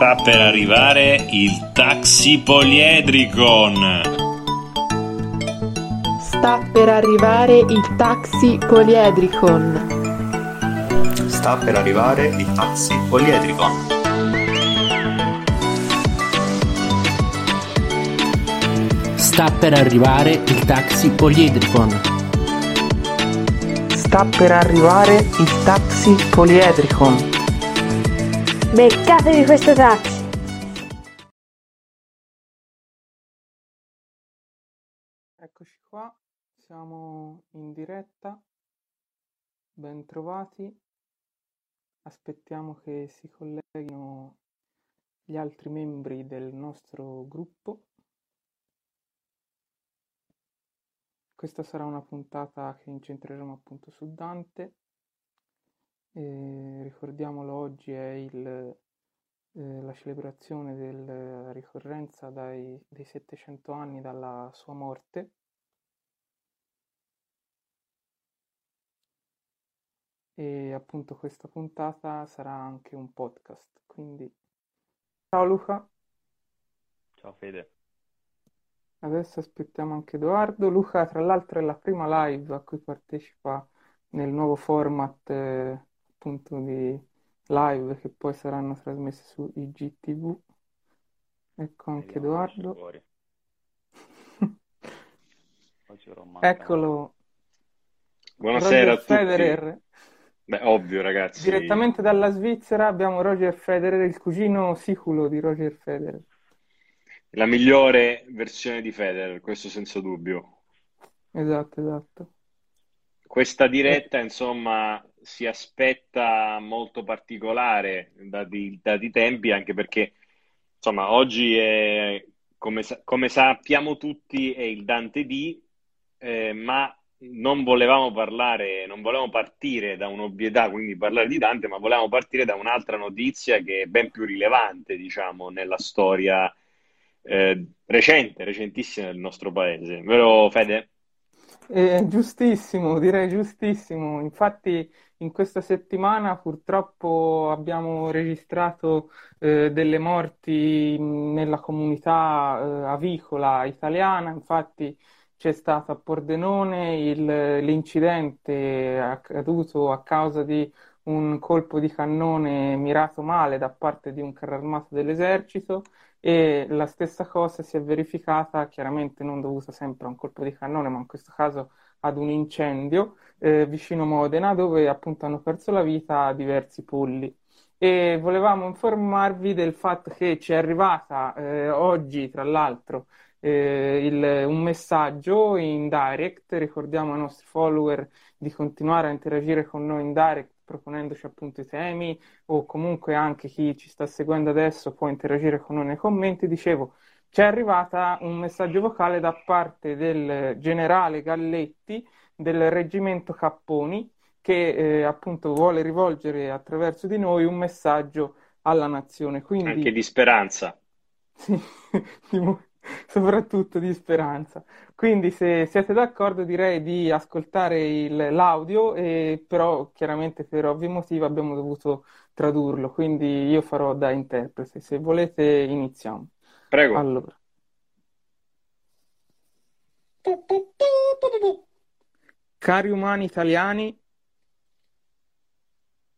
Sta per arrivare il taxi poliedricon. Sta per arrivare il taxi poliedricon. Sta per arrivare il taxi poliedricon. Sta per arrivare il taxi poliedricon. Sta per arrivare il taxi poliedricon. Beccatevi questo taxi! Eccoci qua, siamo in diretta, bentrovati, aspettiamo che si colleghino gli altri membri del nostro gruppo. Questa sarà una puntata che incentreremo appunto su Dante. E ricordiamolo, oggi è il, eh, la celebrazione della ricorrenza dai, dei 700 anni dalla sua morte. E appunto questa puntata sarà anche un podcast. Quindi, ciao Luca. Ciao Fede. Adesso aspettiamo anche Edoardo. Luca, tra l'altro, è la prima live a cui partecipa nel nuovo format eh, appunto di live che poi saranno trasmesse su IGTV. Ecco anche Vediamo Edoardo. Eccolo, Buonasera a Roger tutti. Federer. Beh, ovvio ragazzi. Direttamente dalla Svizzera abbiamo Roger Federer, il cugino siculo di Roger Federer. La migliore versione di Federer, questo senza dubbio. Esatto, esatto. Questa diretta, insomma, si aspetta molto particolare dati, dati tempi, anche perché, insomma, oggi è, come, come sappiamo tutti, è il Dante D, eh, ma non volevamo parlare, non volevamo partire da un'obvietà, quindi parlare di Dante, ma volevamo partire da un'altra notizia che è ben più rilevante, diciamo, nella storia eh, recente, recentissima del nostro paese. Vero Fede? Eh, giustissimo, direi giustissimo. Infatti, in questa settimana purtroppo abbiamo registrato eh, delle morti nella comunità eh, avicola italiana. Infatti, c'è stato a Pordenone il- l'incidente accaduto a causa di un colpo di cannone mirato male da parte di un carro armato dell'esercito. E la stessa cosa si è verificata, chiaramente non dovuta sempre a un colpo di cannone, ma in questo caso ad un incendio eh, vicino Modena, dove appunto hanno perso la vita diversi polli. E volevamo informarvi del fatto che ci è arrivata eh, oggi, tra l'altro, eh, il- un messaggio in direct. Ricordiamo ai nostri follower di continuare a interagire con noi in direct, proponendoci appunto i temi o comunque anche chi ci sta seguendo adesso può interagire con noi nei commenti. Dicevo, ci è arrivata un messaggio vocale da parte del generale Galletti del reggimento Capponi che eh, appunto vuole rivolgere attraverso di noi un messaggio alla nazione. Quindi Anche di speranza. sì, di mo- soprattutto di speranza. Quindi, se siete d'accordo, direi di ascoltare il- l'audio, e però chiaramente per ovvi motivi abbiamo dovuto tradurlo. Quindi io farò da interprete. Se volete, iniziamo. Prego. Allora, cari umani italiani,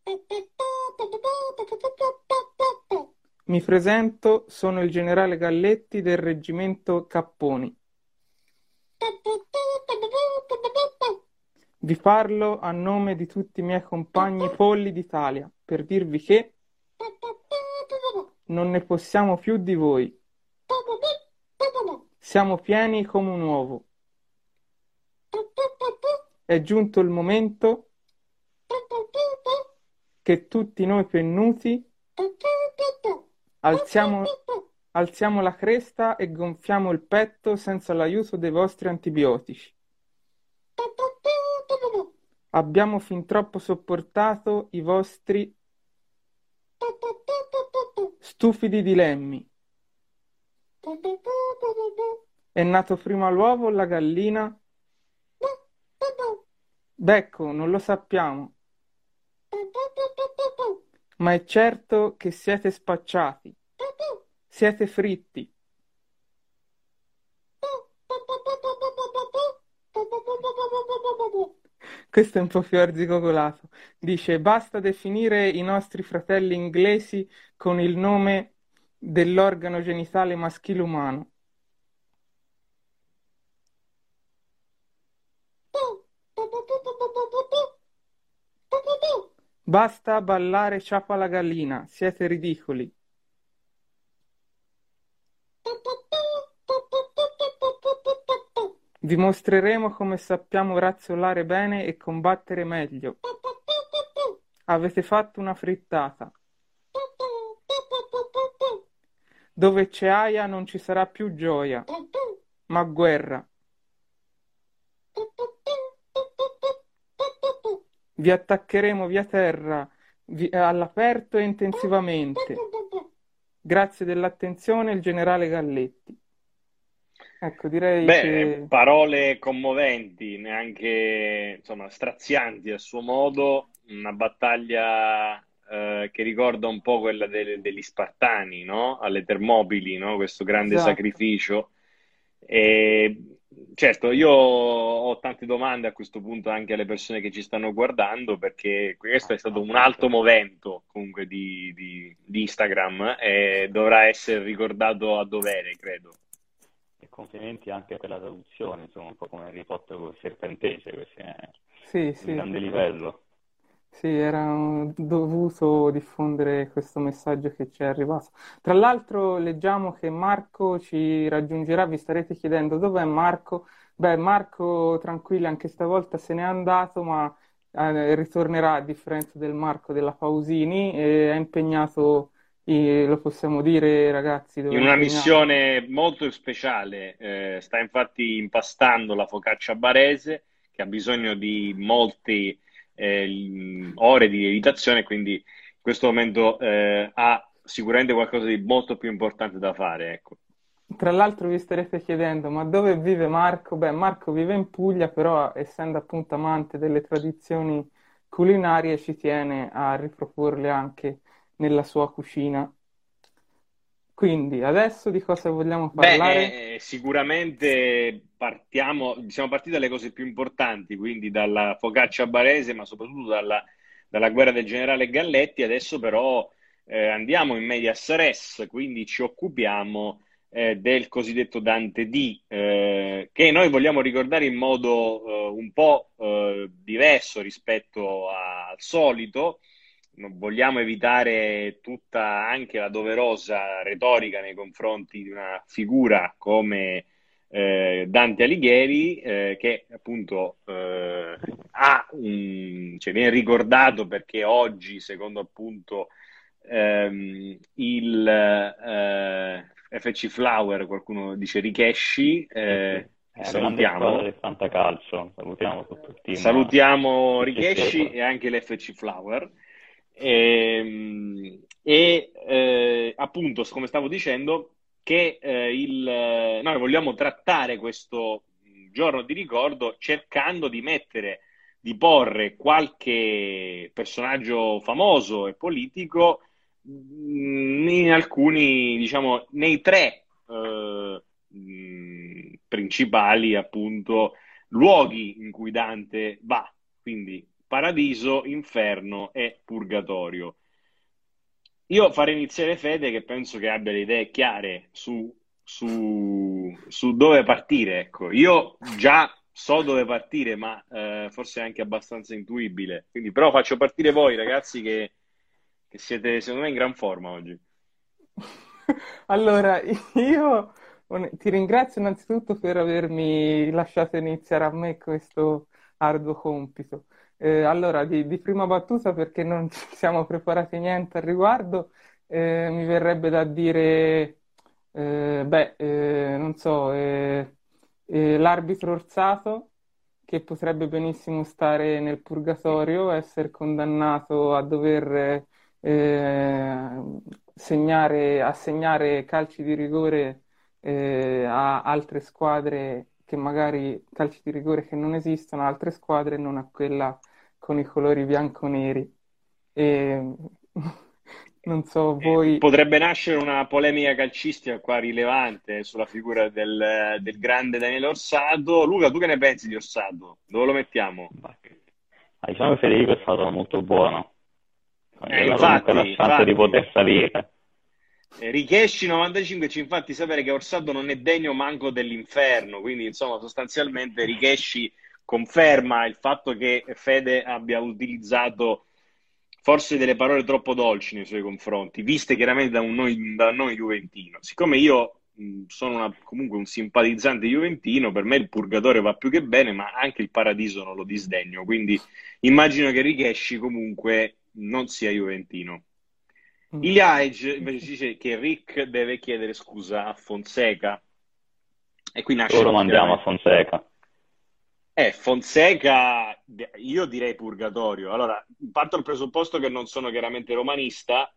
mi presento, sono il generale Galletti del reggimento Capponi. Vi parlo a nome di tutti i miei compagni polli d'Italia per dirvi che non ne possiamo più di voi. Siamo pieni come un uovo. È giunto il momento che tutti noi pennuti alziamo, alziamo la cresta e gonfiamo il petto senza l'aiuto dei vostri antibiotici. Abbiamo fin troppo sopportato i vostri stupidi dilemmi. È nato prima l'uovo o la gallina? Becco, non lo sappiamo. Ma è certo che siete spacciati. siete fritti. Questo è un po' più arzigogolato. Dice: Basta definire i nostri fratelli inglesi con il nome dell'organo genitale maschile umano. Basta ballare ciapa la gallina, siete ridicoli. Dimostreremo come sappiamo razzolare bene e combattere meglio. Avete fatto una frittata. Dove c'è aia non ci sarà più gioia, ma guerra. Vi attaccheremo via terra, vi- all'aperto e intensivamente. Grazie dell'attenzione, il generale Galletti. Ecco, direi Beh, che parole commoventi, neanche insomma strazianti a suo modo, una battaglia eh, che ricorda un po' quella de- degli Spartani, no? Alle Termopili, no? Questo grande esatto. sacrificio. E, certo, io ho tante domande a questo punto anche alle persone che ci stanno guardando, perché questo è stato un alto movente comunque di, di- di Instagram e dovrà essere ricordato a dovere, credo. E complimenti anche per la traduzione, insomma, un po' come Harry Potter con il serpentese, questo è Sì, un sì, grande livello. Sì, era dovuto diffondere questo messaggio che ci è arrivato. Tra l'altro leggiamo che Marco ci raggiungerà, vi starete chiedendo dov'è Marco? Beh, Marco, tranquilli, anche stavolta se n'è andato, ma eh, ritornerà a differenza del Marco della Pausini è impegnato, eh, lo possiamo dire ragazzi, In una missione molto speciale, eh, sta infatti impastando la focaccia barese che ha bisogno di molte eh, ore di lievitazione, quindi in questo momento eh, ha sicuramente qualcosa di molto più importante da fare, ecco. Tra l'altro vi starete chiedendo, ma dove vive Marco? Beh, Marco vive in Puglia, però essendo appunto amante delle tradizioni culinarie ci tiene a riproporle anche nella sua cucina. Quindi, adesso di cosa vogliamo parlare? Beh, eh, sicuramente partiamo, siamo partiti dalle cose più importanti, quindi dalla focaccia barese, ma soprattutto dalla, dalla guerra del generale Galletti. Adesso però eh, andiamo in medias res, quindi ci occupiamo eh, del cosiddetto Dante D, eh, che noi vogliamo ricordare in modo eh, un po' eh, diverso rispetto al solito. Vogliamo evitare tutta anche la doverosa retorica nei confronti di una figura come eh, Dante Alighieri, eh, che appunto eh, ha un- cioè, viene ricordato perché oggi, secondo appunto ehm, il eh, FC Flower, qualcuno dice squadra salutiamo. salutiamo tutti Rikeshi insieme. e anche l'FC Flower. Ehm, E, eh, appunto, come stavo dicendo, che eh, il, noi vogliamo trattare questo giorno di ricordo cercando di mettere, di porre qualche personaggio famoso e politico mh, in alcuni, diciamo, nei tre eh, mh, principali, appunto, luoghi in cui Dante va, quindi paradiso, inferno e purgatorio. Io farei iniziare Fede, che penso che abbia le idee chiare su, su, su dove partire. Ecco, io già so dove partire, ma eh, forse è anche abbastanza intuibile. Quindi, però, faccio partire voi, ragazzi, che, che siete secondo me in gran forma oggi. Allora, io ti ringrazio innanzitutto per avermi lasciato iniziare a me questo arduo compito. Eh, allora, di, di, prima battuta, perché non ci siamo preparati niente al riguardo, eh, mi verrebbe da dire, eh, beh, non so, l'arbitro Orsato, che potrebbe benissimo stare nel purgatorio, essere condannato a dover segnare, assegnare calci di rigore a altre squadre che magari calci di rigore che non esistono, altre squadre, non a quella con i colori bianco-neri. E Non so, Eh, voi... potrebbe nascere una polemica calcistica qua rilevante sulla figura del, del grande Daniele Orsato. Luca, tu che ne pensi di Orsato? Dove lo mettiamo? Ma diciamo che Federico è stato molto buono. Eh, infatti, la chance di infatti. poter salire. Eh, Richeshi 95 ci infatti sapere che Orsato non è degno manco dell'inferno, quindi insomma sostanzialmente Richeshi conferma il fatto che Fede abbia utilizzato forse delle parole troppo dolci nei suoi confronti, viste chiaramente da un noi, da noi juventino. Siccome io sono una- comunque un simpatizzante juventino, per me il purgatorio va più che bene, ma anche il paradiso non lo disdegno, quindi immagino che Richeshi comunque non sia juventino. Mm. Iliaic invece dice che Rick deve chiedere scusa a Fonseca e qui nasce Loro mandiamo a Fonseca. Eh, Fonseca, io direi purgatorio. Allora, parto dal presupposto che non sono chiaramente romanista,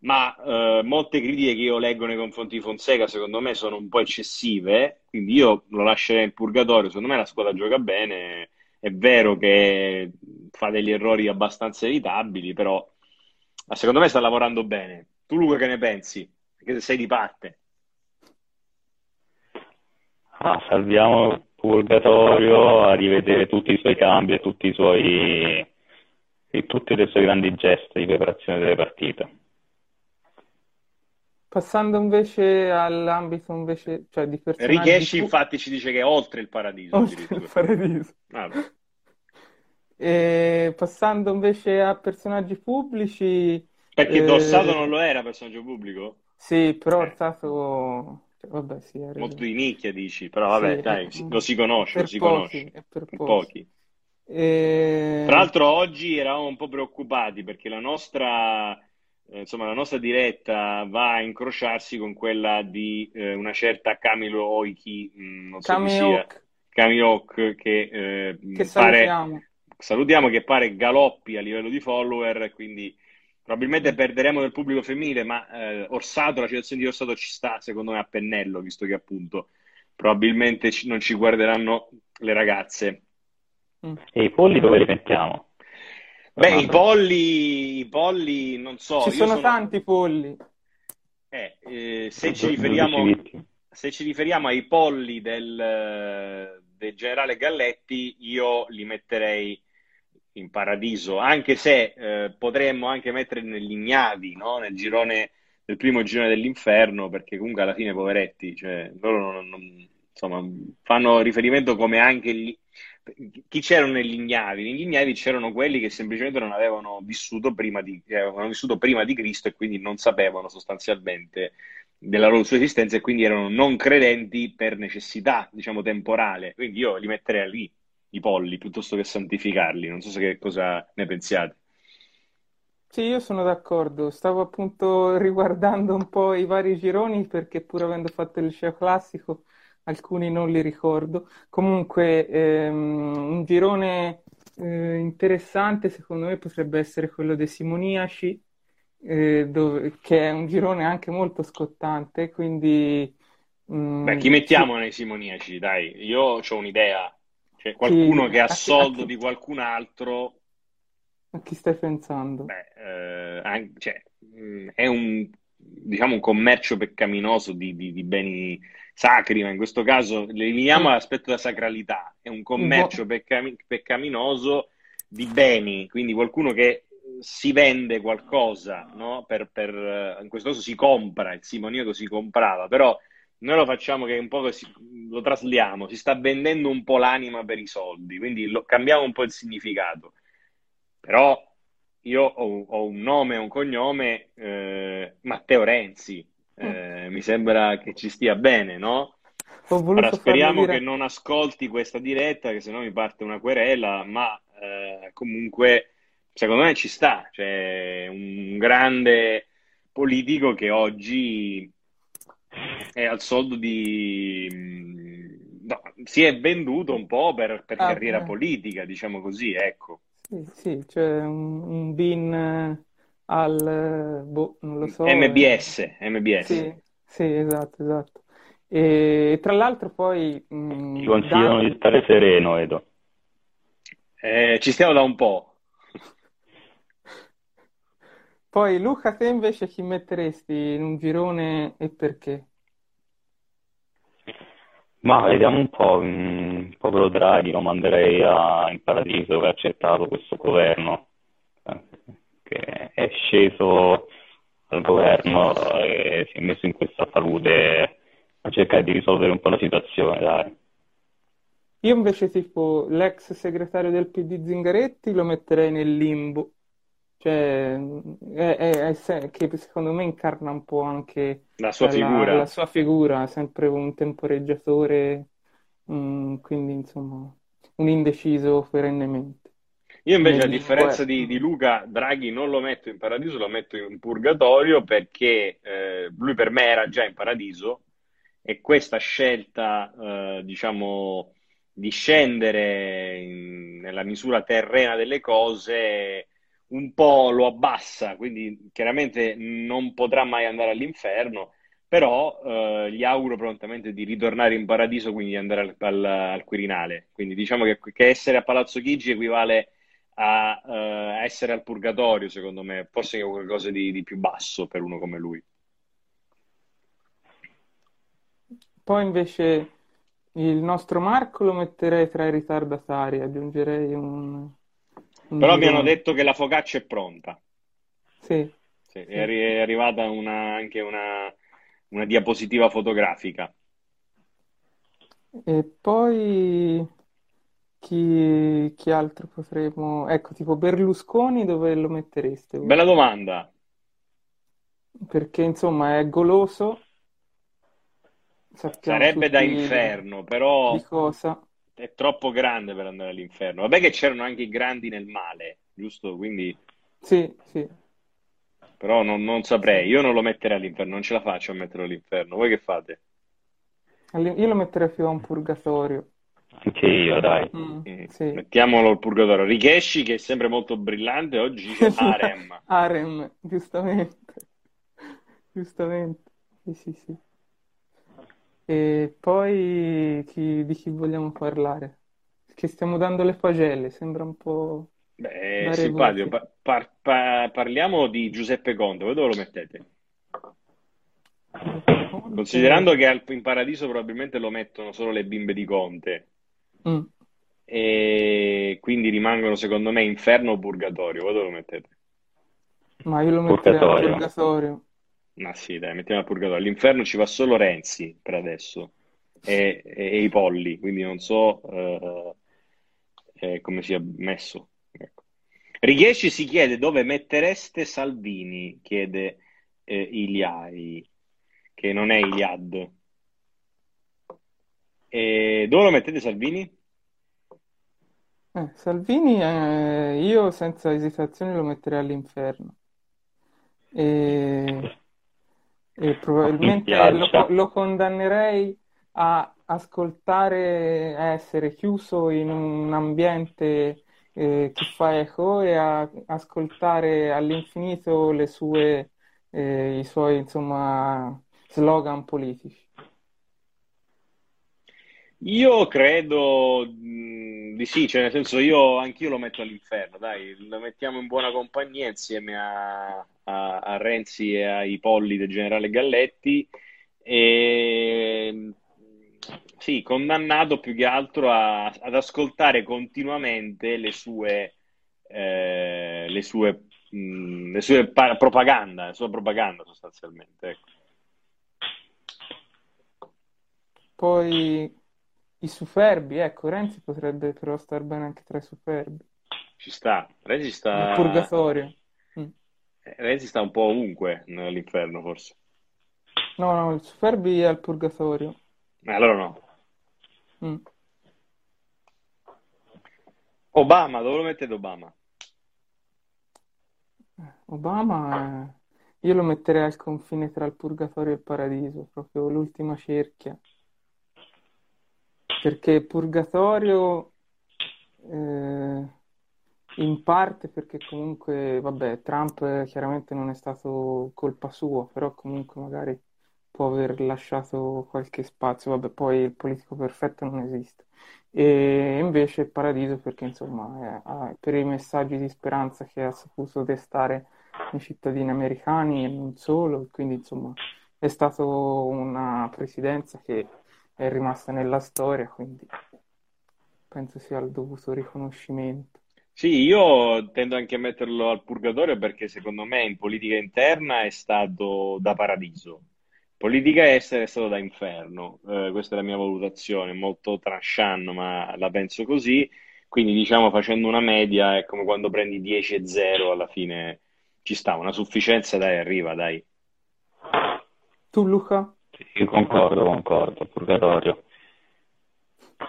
ma eh, molte critiche che io leggo nei confronti di Fonseca, secondo me, sono un po' eccessive, quindi io lo lascerei in purgatorio. Secondo me la squadra gioca bene, è vero che fa degli errori abbastanza evitabili, però secondo me sta lavorando bene. Tu, Luca, che ne pensi? Perché se sei di parte. Ah, salviamo purgatorio a rivedere tutti i suoi cambi e tutti i suoi e tutti i suoi grandi gesti di preparazione delle partite. Passando invece all'ambito invece, cioè di personaggi Richeshi, pu- infatti, ci dice che è oltre il paradiso. oltre il paradiso. Ah, E passando invece a personaggi pubblici, perché eh, Dorsato non lo era personaggio pubblico? sì, però Eh. Orsato, cioè, vabbè, sì, Molto di nicchia, dici, però vabbè, Sì, dai, è- si- lo si conosce, lo si pochi, conosce. per pochi. E- Tra l'altro oggi eravamo un po' preoccupati perché la nostra, eh, insomma, la nostra diretta va a incrociarsi con quella di eh, una certa Camilo Oiki, mh, non so chi sia, Camilo che eh, che pare, salutiamo. salutiamo che pare galoppi a livello di follower, quindi probabilmente perderemo del pubblico femminile, ma eh, Orsato, la citazione di Orsato ci sta secondo me a pennello, visto che appunto probabilmente ci- non ci guarderanno le ragazze. Mm. E i polli dove li mettiamo? Beh, i Armando? polli, i polli, non so, Ci sono sono- tanti polli. eh, eh, se ci riferiamo, se ci riferiamo ai polli del, del generale Galletti, io li metterei in paradiso, anche se eh, potremmo anche metterli negli ignavi, no? Nel girone, nel primo girone dell'inferno, perché comunque alla fine, poveretti, cioè, loro non- non- insomma, fanno riferimento come anche gli... Chi c'erano negli ignavi? Negli ignavi c'erano quelli che semplicemente non avevano vissuto prima di, eh, avevano vissuto prima di Cristo e quindi non sapevano sostanzialmente della loro sua esistenza e quindi erano non credenti per necessità, diciamo, temporale. Quindi io li metterei lì, i polli, piuttosto che santificarli. Non so se che cosa ne pensiate. Sì, io sono d'accordo. Stavo appunto riguardando un po' i vari gironi perché pur avendo fatto il liceo classico, alcuni non li ricordo. Comunque, ehm, un girone eh, interessante secondo me potrebbe essere quello dei Simoniaci, eh, dove- che è un girone anche molto scottante, quindi mm, Beh, chi mettiamo nei simoniaci? Dai, io ho un'idea. C'è qualcuno Chi- che ha soldo chi- di qualcun altro a chi stai pensando? Beh, eh, cioè, mh, è un, diciamo, un commercio peccaminoso di, di- di beni sacri, ma in questo caso eliminiamo Mm. l'aspetto della sacralità. È un commercio peccami- peccaminoso di beni, quindi qualcuno che si vende qualcosa, no? Per, per, eh, in questo caso si compra, il simoniaco si comprava, però noi lo facciamo che un po' così, lo trasliamo, si sta vendendo un po' l'anima per i soldi, quindi lo- cambiamo un po' il significato. Però io ho, ho un nome e un cognome, eh, Matteo Renzi, Eh, mi sembra che ci stia bene, no? Ora speriamo dire. che non ascolti questa diretta, che sennò mi parte una querela, ma eh, comunque secondo me ci sta, c'è un grande politico che oggi è al soldo di... no, si è venduto un po' per, per Ah, carriera eh. politica, diciamo così, ecco. Sì, sì, c'è un, un bin eh, al, eh, boh, non lo so. eh. MBS, MBS. Sì, sì, esatto, esatto. E tra l'altro poi mh, Ti consigliano Dan- di stare sereno, Edo. Eh, ci stiamo da un po'. Poi Luca, te invece chi metteresti in un girone e perché? Ma vediamo un po', un povero Draghi lo manderei a- in paradiso che ha accettato questo governo, eh, che è sceso al governo e si è messo in questa salute a cercare di risolvere un po' la situazione, dai. Io invece tipo l'ex segretario del PD Zingaretti lo metterei nel limbo, cioè è, è- è che secondo me incarna un po' anche La sua la, figura. la sua figura, sempre un temporeggiatore, mm, quindi insomma un indeciso perennemente. Io invece, a differenza di, di Luca, Draghi non lo metto in paradiso, lo metto in purgatorio perché eh, lui per me era già in paradiso e questa scelta, eh, diciamo, di scendere in- nella misura terrena delle cose un po' lo abbassa, quindi chiaramente non potrà mai andare all'inferno, però eh, gli auguro prontamente di ritornare in paradiso, quindi di andare al, al- al Quirinale. Quindi diciamo che, che essere a Palazzo Chigi equivale a eh, essere al purgatorio, secondo me, forse è qualcosa di, di più basso per uno come lui. Poi invece il nostro Marco lo metterei tra i ritardatari, aggiungerei un, Però mi hanno detto che la focaccia è pronta. Sì, Sì, è, arrivata una- anche una, una diapositiva fotografica. E poi chi, chi altro potremmo... Ecco, tipo Berlusconi dove lo mettereste voi? Bella domanda. Perché insomma è goloso, sappiamo Sarebbe da inferno, di però cosa. È troppo grande per andare all'inferno. Vabbè che c'erano anche i grandi nel male, giusto? Quindi, Sì, sì, però non, non saprei. Io non lo metterei all'inferno, non ce la faccio a metterlo all'inferno. Voi che fate? Io lo metterei più a un purgatorio. Anche io, dai. Mm, Mm, sì. Mettiamolo al purgatorio. Richeshi, che è sempre molto brillante, oggi dice harem. Harem, giustamente. Giustamente. Sì, sì, sì. E poi chi- di chi vogliamo parlare? Che stiamo dando le pagelle, sembra un po' Beh, simpatico. Pa- par- pa- parliamo di Giuseppe Conte. Voi dove lo mettete? Conte. Considerando che in paradiso probabilmente lo mettono solo le bimbe di Conte Mm. e quindi rimangono secondo me inferno o purgatorio. Voi dove lo mettete? Ma io lo metterei al Purgatorio. purgatorio. Ma sì, dai, mettiamo al purgatorio. All'inferno ci va solo Renzi per adesso e, e- e i polli, quindi non so eh, eh, come sia messo. Ecco. Righeshi si chiede dove mettereste Salvini, chiede eh, Iliai, che non è Iliad. E dove lo mettete Salvini? Eh, Salvini, eh, io senza esitazione lo metterei all'inferno. E, e probabilmente lo, lo condannerei a ascoltare, a essere chiuso in un ambiente eh, che fa eco e a ascoltare all'infinito le sue, eh, i suoi, insomma, slogan politici. Io credo mh, di sì, cioè nel senso io anch'io lo metto all'inferno, dai, lo mettiamo in buona compagnia insieme a, a- a Renzi e ai polli del generale Galletti e sì, condannato più che altro a- ad ascoltare continuamente le sue, eh, le sue, mh, le sue pa- propaganda, la sua propaganda sostanzialmente, ecco. Poi i superbi, ecco, Renzi potrebbe però star bene anche tra i superbi. Ci sta, Renzi Nel sta, purgatorio. Mm. Renzi sta un po' ovunque all'inferno forse. No, no, il superbi è al purgatorio. Eh, Allora no. Mm. Obama, dove lo mettete Obama? Obama, eh, io lo metterei al confine tra il purgatorio e il paradiso, proprio l'ultima cerchia. Perché purgatorio, eh, in parte perché comunque, vabbè, Trump chiaramente non è stato colpa sua, però comunque magari può aver lasciato qualche spazio, vabbè, poi il politico perfetto non esiste. E invece paradiso perché insomma, eh, ha- per i messaggi di speranza che ha saputo destare i cittadini americani e non solo, quindi insomma è stata una presidenza che è rimasta nella storia, quindi penso sia il dovuto riconoscimento. Sì, io tendo anche a metterlo al purgatorio perché secondo me in politica interna è stato da paradiso. Politica estera è stato da inferno, eh, questa è la mia valutazione, molto trasciano, ma la penso così. Quindi diciamo facendo una media è come quando prendi 10 e 0, alla fine ci sta, una sufficienza dai, arriva, dai. Tu Luca? Sì, concordo, concordo, purgatorio.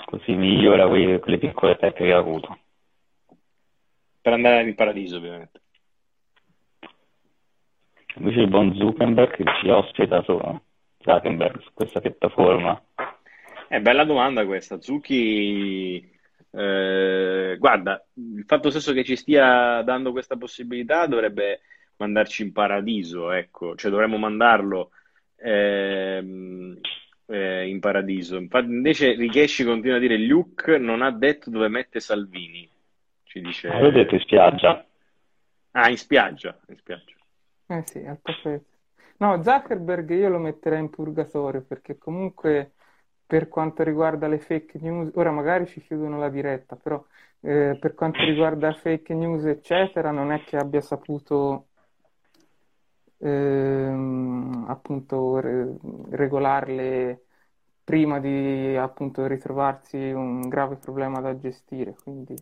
Così migliora quelle, quelle piccole pecche che ha avuto. Per andare in paradiso, ovviamente. Invece il buon Zuckerberg ci ospita su Zuckerberg su questa piattaforma. È bella domanda questa. Zucchi, eh, guarda, il fatto stesso che ci stia dando questa possibilità dovrebbe mandarci in paradiso, ecco, cioè dovremmo mandarlo ehm, eh, in paradiso. Infatti, invece Richeshi continua a dire Luke non ha detto dove mette Salvini. Ci dice... L'ho detto in spiaggia. Ah, in spiaggia, in spiaggia. Eh sì, al tappeto. No, Zuckerberg io lo metterei in purgatorio perché comunque per quanto riguarda le fake news, ora magari ci chiudono la diretta, però eh, per quanto riguarda fake news eccetera non è che abbia saputo ehm, appunto re- regolarle prima di appunto ritrovarsi un grave problema da gestire, quindi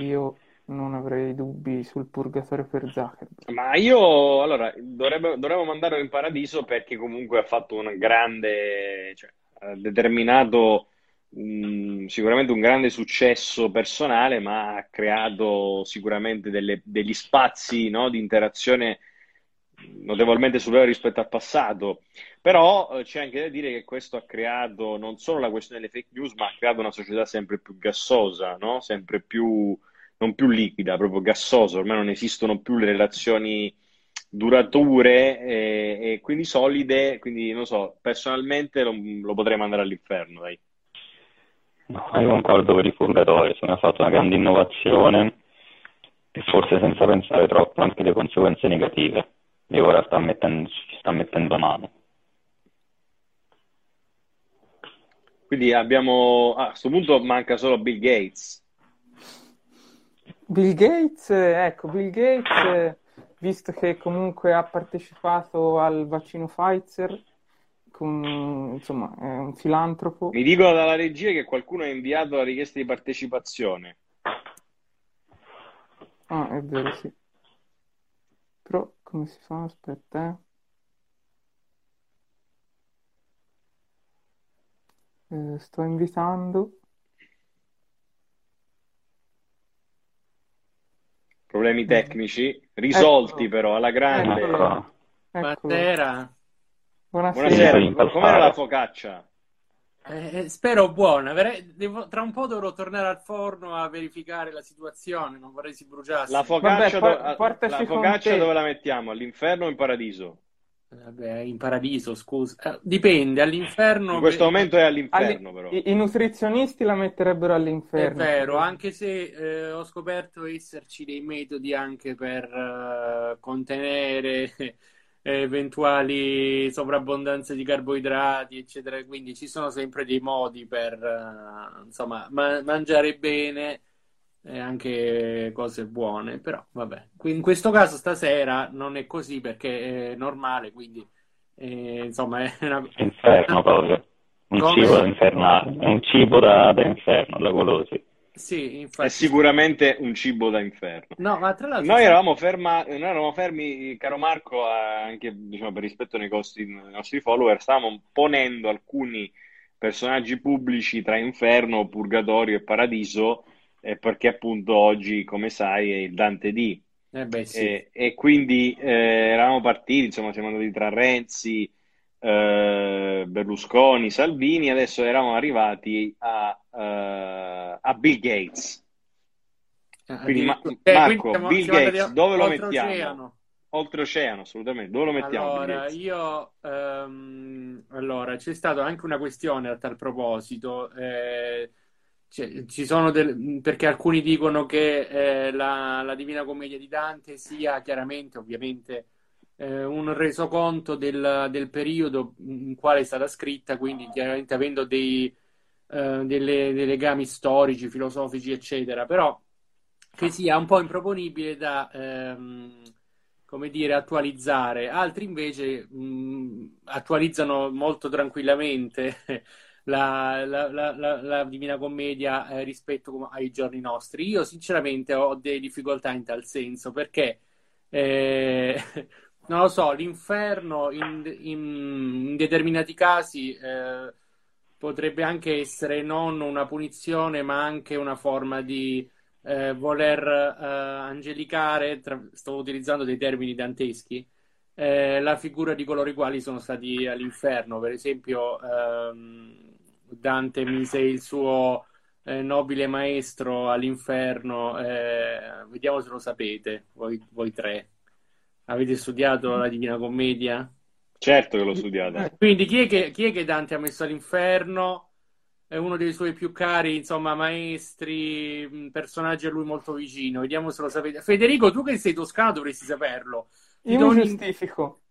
io non avrei dubbi sul purgatorio per Zuckerberg. Ma io, allora, dovrebbe, dovremmo mandarlo in paradiso perché comunque ha fatto un grande, cioè, ha determinato mh, sicuramente un grande successo personale, ma ha creato sicuramente delle, degli spazi, no, di interazione notevolmente superiori rispetto al passato. Però eh, c'è anche da dire che questo ha creato non solo la questione delle fake news, ma ha creato una società sempre più gassosa, no? sempre più, non più liquida, proprio gassosa. Ormai non esistono più le relazioni durature e, e quindi solide. Quindi, non so, personalmente lo, lo potrei mandare all'inferno, dai. No, io concordo per il purgatorio, ha fatto una grande innovazione e forse senza pensare troppo anche le conseguenze negative e ora sta mettendo, ci sta mettendo mano. Quindi abbiamo, ah, a questo punto manca solo Bill Gates. Bill Gates, ecco, Bill Gates, visto che comunque ha partecipato al vaccino Pfizer, con, insomma, è un filantropo. Mi dicono dalla regia che qualcuno ha inviato la richiesta di partecipazione. Ah, è vero, sì. Però come si fa? Aspetta, eh. Eh, sto invitando. Problemi tecnici risolti Eccolo. però alla grande. Eccolo. Eccolo. Buonasera. Buonasera. Buonasera, com'era la focaccia? Eh, spero buona. Devo- tra un po' dovrò tornare al forno a verificare la situazione. Non vorrei si bruciasse. La focaccia, Vabbè, do- la focaccia dove la mettiamo? All'inferno o in paradiso? Vabbè, in paradiso, scusa. Eh, dipende, all'inferno. In questo momento è Alli- all'inferno però. i, i nutrizionisti la metterebbero È all'inferno. vero, anche se eh, ho scoperto esserci dei metodi anche per eh, contenere eventuali sovrabbondanze di carboidrati, eccetera. Quindi ci sono sempre dei modi per eh, insomma ma- mangiare bene e anche cose buone. Però vabbè, Qui- in questo caso stasera non è così perché è normale, quindi eh, insomma è una... Inferno proprio. Un Come? cibo infernale, è un cibo da, da inferno, da golosi. Sì, È infatti. sicuramente un cibo da inferno. No, ma tra l'altro Noi eravamo, ferma- noi eravamo fermi, caro Marco, anche diciamo, per rispetto nei, costi, nei nostri follower, stavamo ponendo alcuni personaggi pubblici tra inferno, purgatorio e paradiso, eh, perché appunto oggi, come sai, è il Dante D. Eh beh, sì. E, e quindi eh, eravamo partiti, insomma, siamo andati tra Renzi, eh, Berlusconi, Salvini, adesso eravamo arrivati a, eh, a Bill Gates. Ah, Quindi, Ma- eh, Marco, siamo- Bill siamo Gates, dove lo mettiamo? Oltreoceano, assolutamente. Dove lo mettiamo Allora, io, ehm, allora, c'è stata anche una questione a tal proposito. Eh, cioè, ci sono del- perché alcuni dicono che eh, la, la Divina Commedia di Dante sia chiaramente, ovviamente, eh, un resoconto del, del periodo in quale è stata scritta, quindi chiaramente avendo dei, eh, delle- dei legami storici, filosofici, eccetera, però che sia un po' improponibile da, ehm, come dire, attualizzare. Altri invece mh, attualizzano molto tranquillamente la, la- la- la- Divina Commedia eh, rispetto ai giorni nostri. Io sinceramente ho delle difficoltà in tal senso perché eh, non lo so, l'inferno in, in- in determinati casi eh, potrebbe anche essere non una punizione, ma anche una forma di eh, voler eh, angelicare, tra- sto utilizzando dei termini danteschi, eh, la figura di coloro i quali sono stati all'inferno. Per esempio, ehm, Dante mise il suo eh, nobile maestro all'inferno. eh, vediamo se lo sapete, voi, voi tre. Avete studiato la Divina Commedia? Certo che l'ho studiata. Quindi chi è che, chi è che Dante ha messo all'inferno? È uno dei suoi più cari, insomma, maestri, mh, personaggi a lui molto vicino. Vediamo se lo sapete. Federico, tu che sei toscano dovresti saperlo. Ti Io do mi un,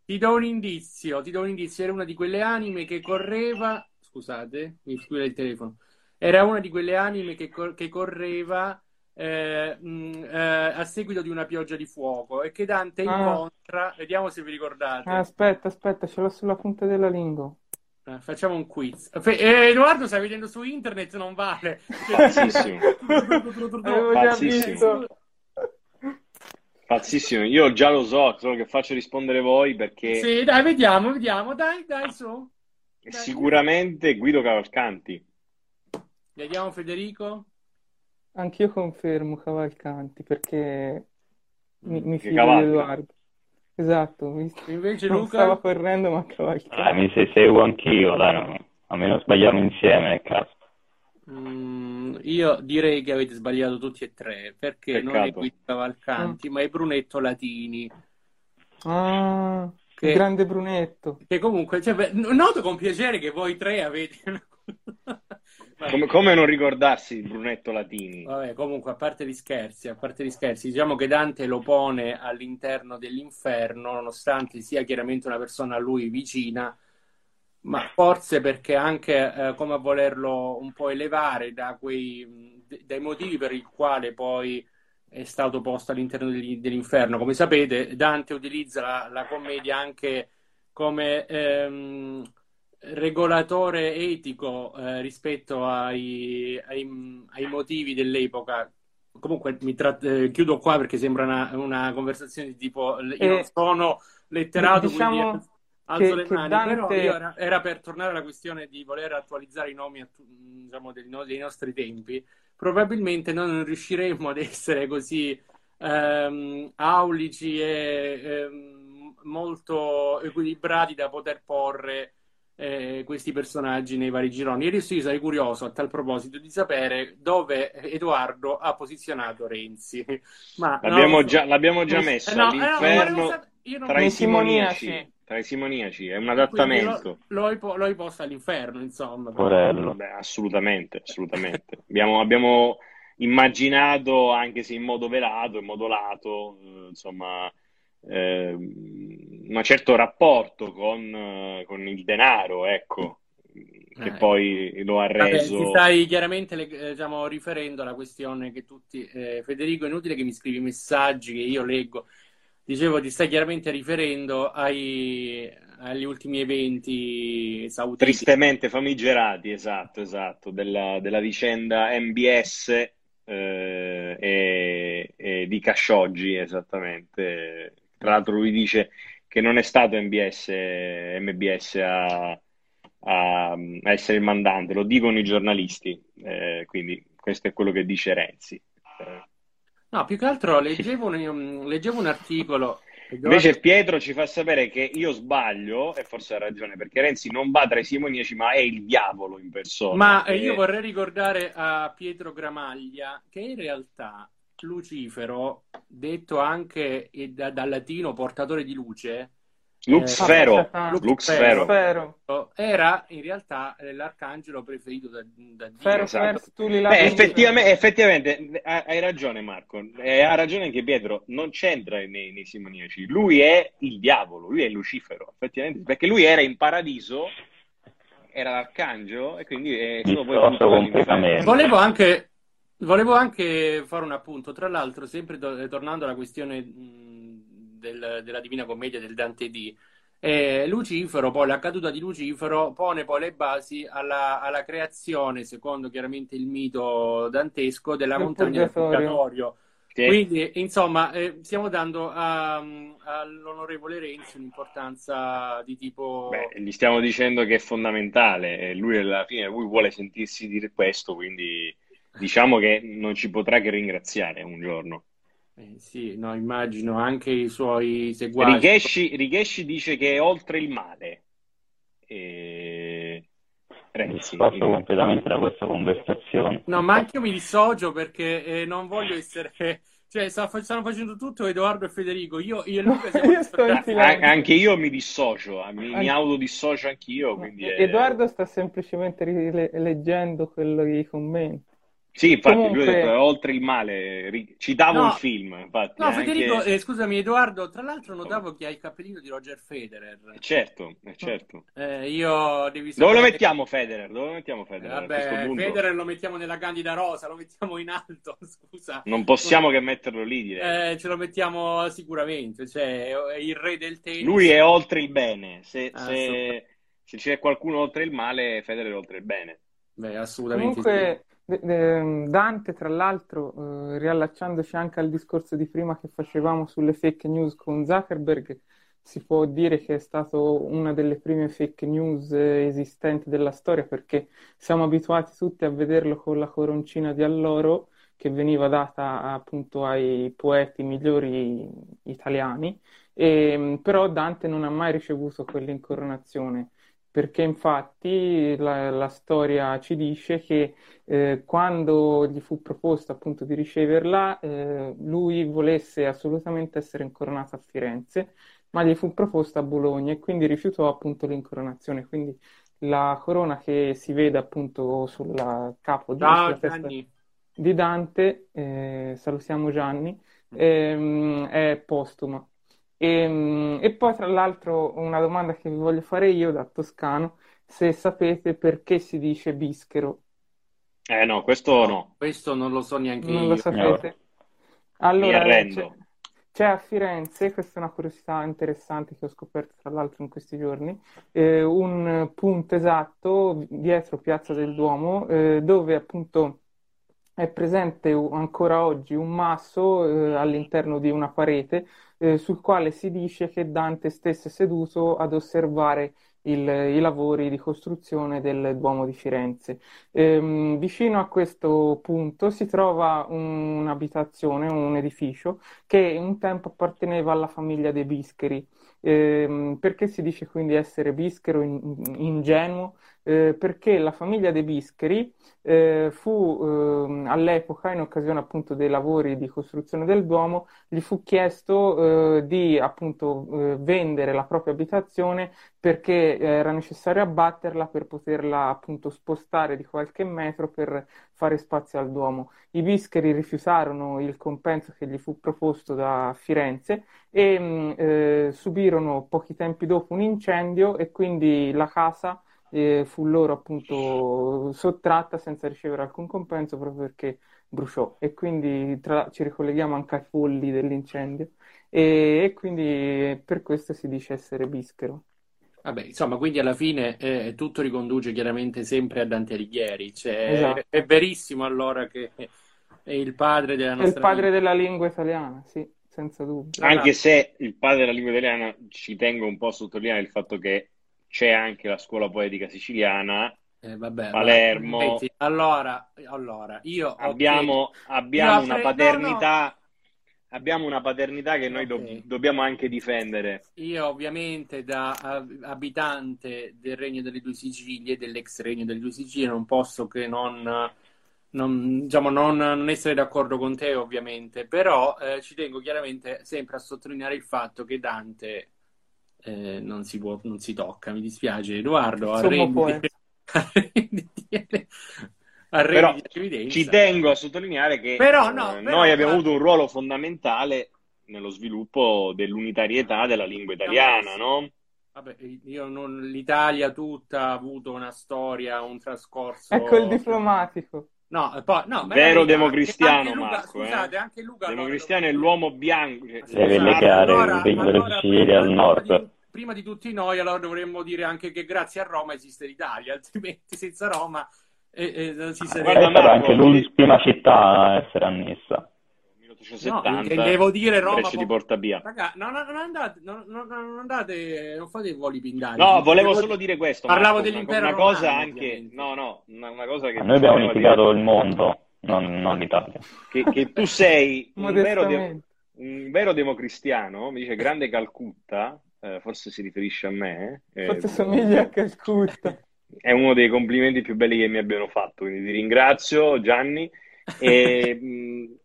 ti do un indizio, ti do un indizio. Era una di quelle anime che correva. Scusate, mi squilla il telefono. Era una di quelle anime che, cor- che correva eh, mh, eh, a seguito di una pioggia di fuoco e che Dante Ah. incontra. Vediamo se vi ricordate. Ah, aspetta, aspetta, ce l'ho sulla punta della lingua. Eh, facciamo un quiz. Fe- eh, Edoardo, stai vedendo su internet? Non vale. Pazzissimo. Pazzissimo. Pazzissimo. Io già lo so, solo che faccio rispondere voi perché Sì, dai, vediamo, vediamo. Dai, dai, su. Dai. sicuramente Guido Cavalcanti. Vediamo Federico. Anch'io confermo Cavalcanti perché mi, mi Che fido di. Edoardo. Esatto, mi- Invece non Luca? stava correndo ma cavalcando. Dai, mi se- seguo anch'io, dai, no. almeno sbagliamo insieme nel caso. Mm, io direi che avete sbagliato tutti e tre, perché non è Peccato. Guido Cavalcanti, ma è Brunetto Latini. Ah, Che- il grande Brunetto. Che comunque, cioè, beh, noto con piacere che voi tre avete... Come, come non ricordarsi di Brunetto Latini? Vabbè, comunque, a parte gli scherzi, a parte gli scherzi, diciamo che Dante lo pone all'interno dell'inferno, nonostante sia chiaramente una persona a lui vicina, ma forse perché anche eh, come a volerlo un po' elevare da quei, dai motivi per il quale poi è stato posto all'interno degli- dell'inferno. Come sapete, Dante utilizza la, la commedia anche come ehm, regolatore etico eh, rispetto ai, ai- ai motivi dell'epoca. Comunque mi tra- eh, chiudo qua perché sembra una, una conversazione di tipo io Eh, non sono letterato, diciamo quindi alzo che- le mani, Dante- era, era per tornare alla questione di voler attualizzare i nomi diciamo, dei, no- dei nostri tempi. Probabilmente noi non riusciremmo ad essere così ehm, aulici e ehm, molto equilibrati da poter porre eh, questi personaggi nei vari gironi. Io adesso io sarei curioso a tal proposito di sapere dove Edoardo ha posizionato Renzi. Ma L'abbiamo so. già, l'abbiamo già Eh, messo no, eh, no, all'inferno volevo sap- tra i simoniaci. Tra i simoniaci, è un adattamento. lo, lo lo hai posto all'inferno, insomma. Beh, assolutamente, assolutamente. Abbiamo, abbiamo immaginato, anche se in modo velato, in modo lato, eh, insomma, ehm, un certo rapporto con, eh, con il denaro, ecco, che Eh. poi lo ha Vabbè, reso... ti stai chiaramente eh, diciamo, riferendo alla questione che tutti... eh, Federico, è inutile che mi scrivi messaggi che io leggo. Dicevo, ti stai chiaramente riferendo ai, agli ultimi eventi sauditi. Tristemente famigerati, esatto, esatto, della, della vicenda MBS eh, e, e di Khashoggi, esattamente. Tra l'altro lui dice che non è stato MBS, MBS a, a- a essere il mandante, lo dicono i giornalisti, eh, quindi questo è quello che dice Renzi. Eh, No, più che altro leggevo un, leggevo un articolo. Invece Pietro ci fa sapere che io sbaglio, e forse ha ragione, perché Renzi non va tra i simoniaci, ma è il diavolo in persona. Ma eh, E- io vorrei ricordare a Pietro Gramaglia che in realtà Lucifero, detto anche eh, da- dal latino portatore di luce, Lux Ah, Fero, aspetta, Lux Lux Fero. Fero. Fero, era in realtà eh, l'arcangelo preferito da, da Dio. Fero Esatto. Li Beh, effettivamente, effettivamente, ha- hai ragione Marco, e ha ragione anche Pietro, non c'entra nei, nei simoniaci, lui è il diavolo, lui è Lucifero, effettivamente, perché lui era in paradiso, era l'arcangelo e quindi è stato poi. Volevo anche, volevo anche fare un appunto, tra l'altro, sempre eh, tornando alla questione mh, del- della Divina Commedia del Dante D. eh, Lucifero, poi la caduta di Lucifero pone poi le basi alla, alla creazione, secondo chiaramente il mito dantesco, della Del montagna del purgatorio. Sì. Quindi, insomma, eh, stiamo dando a- all'onorevole Renzi un'importanza di tipo... Beh, gli stiamo dicendo che è fondamentale e lui alla fine lui vuole sentirsi dire questo, quindi diciamo che non ci potrà che ringraziare un giorno. Eh, sì, no, immagino anche i suoi seguaci. Richeshi, Richeshi dice che è oltre il male. E... Renzi. Distorto completamente da questa conversazione. No, ma anche io mi dissocio perché eh, non voglio essere... Cioè, sta- stanno facendo tutto Edoardo e Federico. Io, io e Luca siamo Io sto in dissociati. silenzio. A- anche io mi dissocio, mi, mi Anche- autodissocio anch'io, quindi è- Edoardo sta semplicemente rile- leggendo quello che i commenti. Sì, infatti lui Comunque- ha detto è oltre il male, citavo No. un film, infatti, No, anche- Federico, eh, scusami, Edoardo, tra l'altro notavo che hai il cappellino di Roger Federer. Certo, eh, certo. Eh, io devi Dove lo sapere- mettiamo Federer? Dove lo mettiamo Federer? questo Vabbè, punto? Federer lo mettiamo nella Candida Rosa, lo mettiamo in alto, scusa. Non possiamo che metterlo lì, direi. Eh, ce lo mettiamo sicuramente, cioè è il re del tennis. Lui è oltre il bene, se, Ah, se- se c'è qualcuno oltre il male, Federer è oltre il bene. Beh, assolutamente Comunque, de- Dante, tra l'altro, eh, riallacciandoci anche al discorso di prima che facevamo sulle fake news con Zuckerberg, si può dire che è stato una delle prime fake news eh, esistenti della storia perché siamo abituati tutti a vederlo con la coroncina di alloro che veniva data appunto ai poeti migliori italiani, e, però Dante non ha mai ricevuto quell'incoronazione perché infatti la, la storia ci dice che eh, quando gli fu proposto appunto di riceverla, eh, lui volesse assolutamente essere incoronato a Firenze, ma gli fu proposto a Bologna e quindi rifiutò appunto l'incoronazione. Quindi la corona che si vede appunto sul capo di, Ciao di Dante, eh, salutiamo Gianni, ehm, è postuma. E, e poi, tra l'altro, una domanda che vi voglio fare io da toscano, se sapete perché si dice bischero. Eh no, questo no. Questo non lo so neanche Non io. lo sapete? Allora, c'è, c'è a Firenze, questa è una curiosità interessante che ho scoperto tra l'altro in questi giorni, eh, un punto esatto dietro Piazza del Duomo, eh, dove appunto è presente ancora oggi un masso eh, all'interno di una parete eh, sul quale si dice che Dante stesse seduto ad osservare il- i lavori di costruzione del Duomo di Firenze. Ehm, vicino a questo punto si trova un- un'abitazione, un edificio che un tempo apparteneva alla famiglia dei Bischeri. Ehm, perché si dice quindi essere bischero, in- ingenuo? Eh, perché la famiglia dei Bischeri eh, fu ehm, all'epoca, in occasione appunto dei lavori di costruzione del Duomo, gli fu chiesto eh, di appunto eh, vendere la propria abitazione perché era necessario abbatterla per poterla appunto spostare di qualche metro per fare spazio al Duomo. I Bischeri rifiutarono il compenso che gli fu proposto da Firenze e mh, eh, subirono pochi tempi dopo un incendio e quindi la casa eh, fu loro appunto sottratta senza ricevere alcun compenso proprio perché bruciò e quindi tra- ci ricolleghiamo anche ai folli dell'incendio e, e quindi per questo si dice essere bischero. Vabbè, insomma, quindi alla fine eh, tutto riconduce chiaramente sempre a Dante Alighieri. Cioè, Esatto. è verissimo allora che è il padre della È il nostra padre lingua. della lingua italiana, sì, senza dubbio. Anche l'altro. se il padre della lingua italiana ci tengo un po' a sottolineare il fatto che c'è anche la scuola poetica siciliana, Eh, vabbè, Palermo. ma- senti, allora, allora, io abbiamo, abbiamo Io una apre- paternità, abbiamo una paternità che noi do- Ok. dobbiamo anche difendere. Io ovviamente da ab- abitante del Regno delle Due Sicilie, dell'ex Regno delle Due Sicilie, non posso che non, non, diciamo, non, non essere d'accordo con te, ovviamente, però eh, ci tengo chiaramente sempre a sottolineare il fatto che Dante eh, non si può, non si tocca. Mi dispiace, Edoardo. Insomma, Arrenditi, arrenditi, arrenditi Però ci tengo a sottolineare che Però no, eh, però- noi abbiamo avuto un ruolo fondamentale nello sviluppo dell'unitarietà della lingua italiana, no? Vabbè, io non, l'Italia tutta ha avuto una storia, un trascorso. Ecco il diplomatico. No, e poi, no, Vero anche- democristiano, anche Luca- Marco, eh. Scusate, anche Luca. Democristiano è l'uomo bianco. cioè, Deve legare allora- il allora, al nord. Prima di, tutti noi, allora dovremmo dire anche che grazie a Roma esiste l'Italia, altrimenti senza Roma eh, eh, non si sarebbe. Guarda, è stata anche l'ultima città a essere annessa. 1870, No, intendevo dire Roma Brescia di Portabia. Raga, no, no, non andate, no, no, no, non andate, non fate i voli pindani. No, volevo solo dire questo. Parlavo Marco, dell'impero una, una cosa romano, anche, ovviamente. no, no, una, una cosa che noi abbiamo unificato il mondo, non, non l'Italia. dire, che, che tu sei un vero, de- un vero democristiano, mi dice grande Calcutta, eh, forse si riferisce a me. eh, Forse somiglia a Calcutta. È uno dei complimenti più belli che mi abbiano fatto, quindi ti ringrazio Gianni. E, mh,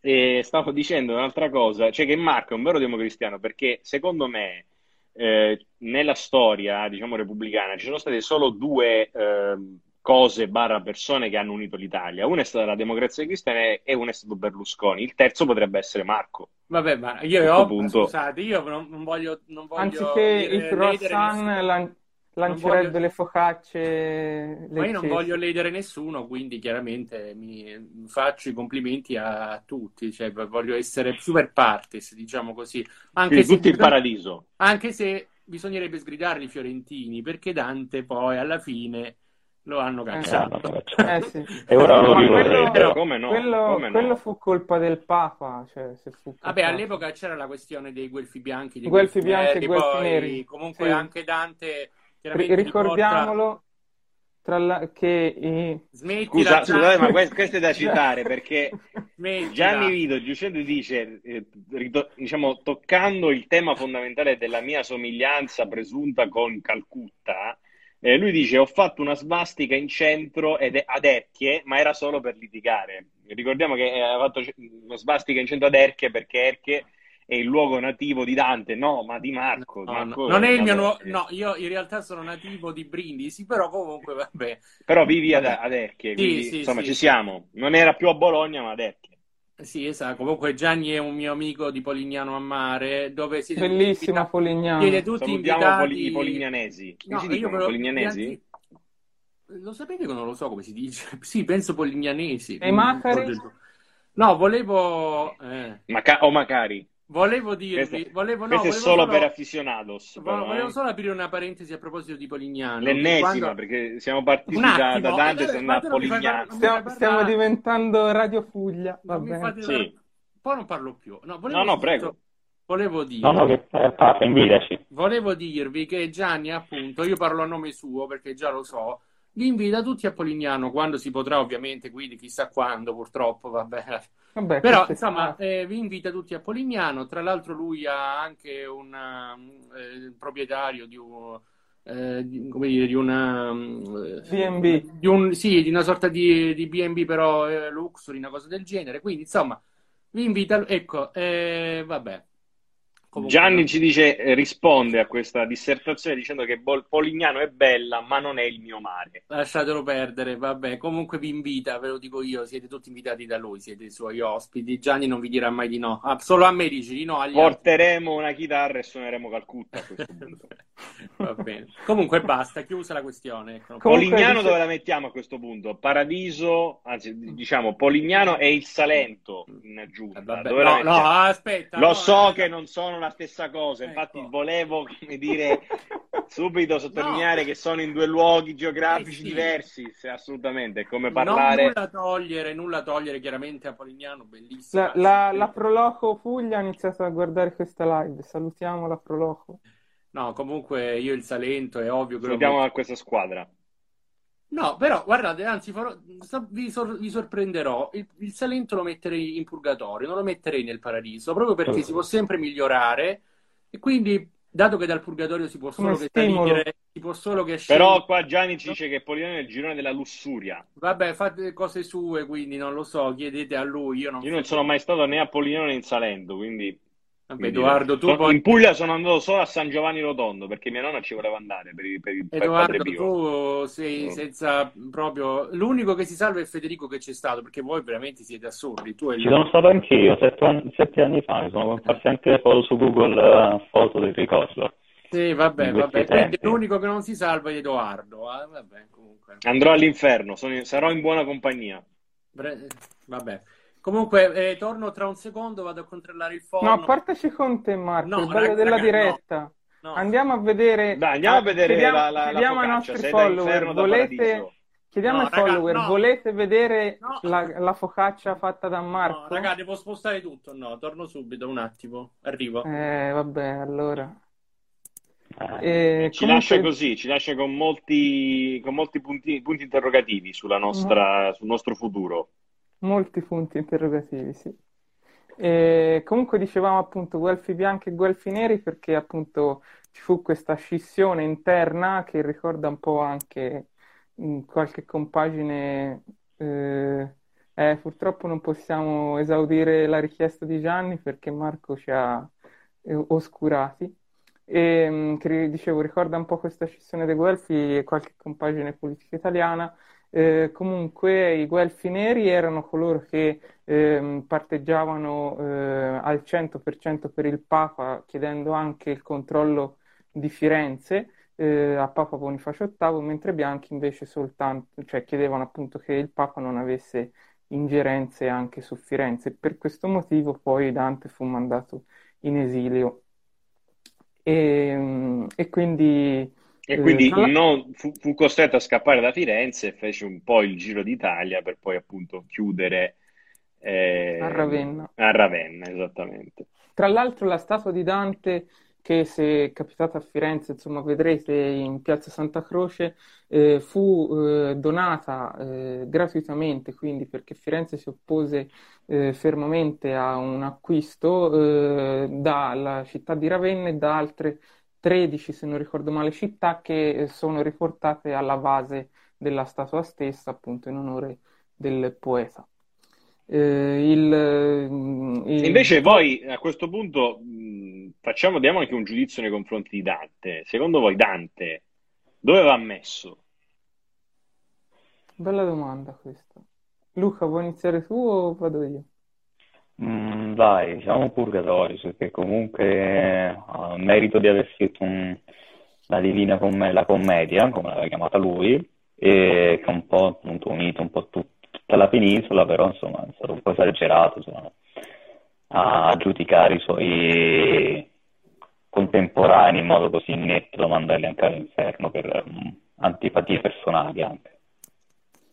e stavo dicendo un'altra cosa, cioè che Marco è un vero democristiano perché secondo me eh, nella storia, diciamo, repubblicana ci sono state solo due ehm, cose barra persone che hanno unito l'Italia. Una è stata la democrazia cristiana e una è stato Berlusconi. Il terzo potrebbe essere Marco. Vabbè, ma io ho, punto- scusate, io non, non voglio, non voglio Anziché dire- i ledere croissant lan- lancerebbe voglio- le focacce Ma io non leccese. voglio ledere nessuno, quindi chiaramente mi faccio i complimenti a tutti, cioè voglio essere super partes, diciamo così. Anche se, tutto il paradiso. anche se bisognerebbe sgridarli i fiorentini, perché Dante poi alla fine lo hanno cacciato. Eh, vabbè, Eh sì. E ora lo Ma rivorrebbero. quello, Come no? quello- Come no? quello fu colpa del Papa, cioè, se fu Vabbè, all'epoca c'era la questione dei guelfi bianchi, dei Guelfi guelfi bianchi e neri, guelfi poi neri. comunque Sì. anche Dante ricordiamolo tra la- che i... Smettila, Scusa, scusate, ma que- questo è da citare perché Smettila. Gianni Vito Giuseppe dice, eh, rito- diciamo, toccando il tema fondamentale della mia somiglianza presunta con Calcutta, eh, lui dice: Ho fatto una svastica in centro ed è ad Erchie, ma era solo per litigare. Ricordiamo che eh, aveva fatto c- una svastica in centro ad Erchie perché Erchie è il luogo nativo di Dante, no, ma di Marco. No, Marco no, non è il mio nuovo. No, io in realtà sono nativo di Brindisi, però comunque vabbè. Però vivi ad, ad Erchie, Sì, quindi, sì, insomma, sì, ci siamo. Non era più a Bologna, ma ad Erchie. Sì, esatto. Comunque Gianni è un mio amico di Polignano a Mare, dove tutti Bellissima invitati- Polignano. siete tutti Salutiamo invitati. poli- i polignanesi. No, si io dicono? però- Polignanesi? Lo sapete che non lo so come si dice? Sì, penso polignanesi. E macari? No, volevo, eh, Maca- o Macari. Volevo dirvi, Questo, volevo, no, questo volevo solo solo- per aficionados. vo- però, volevo eh. solo aprire una parentesi a proposito di Polignano. L'ennesima, Quando- perché siamo partiti Un da, attimo, da Dante eh, e siamo a Polignano. parlare- Stiamo, stiamo diventando Radio Fuglia, va bene. Sì. dar- Poi non parlo più. No, volevo No, no, prego. Volevo dire, No, no, che eh, volevo dirvi che Gianni, appunto, io parlo a nome suo perché già lo so, li invita tutti a Polignano quando si potrà, ovviamente, quindi chissà quando, purtroppo, vabbè. Vabbè, Però, insomma, eh, vi invita tutti a Polignano. Tra l'altro, lui ha anche un eh, proprietario di un, eh, di- come dire, di una eh, B&B. di un, sì, di una sorta di, di B&B, però eh, luxury, una cosa del genere. Quindi, insomma, vi invita. Ecco, eh, vabbè. Comunque, Gianni ci dice, eh, risponde a questa dissertazione dicendo che Bol- Polignano è bella, ma non è il mio mare. Lasciatelo perdere, vabbè. Comunque vi invita, ve lo dico io, siete tutti invitati da lui, siete i suoi ospiti. Gianni non vi dirà mai di no. Ah, solo a me dici di no, agli altri. Porteremo una chitarra e suoneremo Calcutta a questo punto. Va bene. Comunque basta, chiusa la questione. ecco. Comunque Polignano dice- dove la mettiamo a questo punto? Paradiso, anzi diciamo Polignano e il Salento in aggiunta. Eh, vabbè. No, no, aspetta. Lo no, so eh, che non sono la stessa cosa, infatti Ecco. volevo, come dire, subito sottolineare che sono in due luoghi geografici Eh sì. diversi, se assolutamente, è come Non parlare... nulla togliere, nulla togliere chiaramente a Polignano, bellissimo. La, la, la Proloco Puglia ha iniziato a guardare questa live. Salutiamo la Proloco. No, comunque io il Salento è ovvio che metto- a questa squadra. No, però guardate, anzi farò- vi, sor- vi sorprenderò. Il, il Salento lo metterei in purgatorio, non lo metterei nel paradiso, proprio perché si può sempre migliorare e quindi, dato che dal purgatorio si può solo Come che salire, si può solo che scendere. Però qua Gianni ci dice che Polignano è il girone della lussuria. Vabbè, fate cose sue, quindi non lo so, chiedete a lui, io non Io non sono mai stato né a Polignano né in Salento, quindi Vabbè, Edoardo, tu poi... In Puglia sono andato solo a San Giovanni Rotondo perché mia nonna ci voleva andare per, il- per il per Edoardo, Padre Pio. tu sei senza proprio... L'unico che si salva è Federico che c'è stato, perché voi veramente siete assurdi. Tu e Ci sono stato anch'io, sette anni, sette anni fa, mi sono comparse anche le foto su Google, eh, foto del ricordo. Sì, vabbè, vabbè. Quindi l'unico che non si salva è Edoardo. ah, vabbè, comunque. Andrò all'inferno, sono- sarò in buona compagnia. Bre- Vabbè. Comunque, eh, torno tra un secondo, vado a controllare il forno. No, portaci con te, Marco, No, il bello raga, della raga, diretta. no. Andiamo a vedere. Dai, andiamo a ah, vedere chiediamo, la, la, la chiediamo ai focaccia, nostri follower, volete, chiediamo No, ai raga, follower, no. volete vedere No. la, la focaccia fatta da No, Marco? raga, devo spostare tutto. No, torno subito, un attimo. Arrivo. Eh, vabbè, allora. Eh, Eh, Ci lascia comunque, così, ci lascia con molti, con molti punti, punti interrogativi sulla nostra, sul nostro futuro. Molti punti interrogativi, sì. E comunque dicevamo appunto guelfi bianchi e guelfi neri perché appunto ci fu questa scissione interna che ricorda un po' anche qualche compagine. eh, eh, purtroppo non possiamo esaudire la richiesta di Gianni perché Marco ci ha eh, oscurati. E, che dicevo, ricorda un po' questa scissione dei guelfi e qualche compagine politica italiana. Eh, comunque i guelfi neri erano coloro che ehm, parteggiavano eh, al 100% per il Papa, chiedendo anche il controllo di Firenze eh, a Papa Bonifacio VIII, mentre i bianchi invece soltanto, cioè chiedevano appunto che il Papa non avesse ingerenze anche su Firenze. Per questo motivo poi Dante fu mandato in esilio. E, e quindi E eh, quindi la- non- fu, fu costretto a scappare da Firenze e fece un po' il giro d'Italia per poi appunto chiudere eh, a Ravenna. a Ravenna, esattamente. Tra l'altro la statua di Dante, che se capitate a Firenze, insomma, vedrete in Piazza Santa Croce, eh, fu eh, donata eh, gratuitamente, quindi perché Firenze si oppose eh, fermamente a un acquisto eh, dalla città di Ravenna e da altre 13, se non ricordo male, città che eh, sono riportate alla base della statua stessa, appunto in onore del poeta. Eh, il, mm, il- Invece voi a questo punto mh, facciamo, diamo anche un giudizio nei confronti di Dante. Secondo voi Dante dove va messo? Bella domanda questa. Luca, vuoi iniziare tu o vado io? Mm, dai, diciamo purgatorio, perché comunque eh, ha il merito di aver scritto la Divina Comm- la commedia, come l'aveva chiamata lui, e che ha un po' appunto unito un po' tut- tutta la penisola, però insomma è stato un po' esagerato insomma, a giudicare i suoi contemporanei in modo così netto da mandarli anche all'inferno per mm, antipatie personali anche.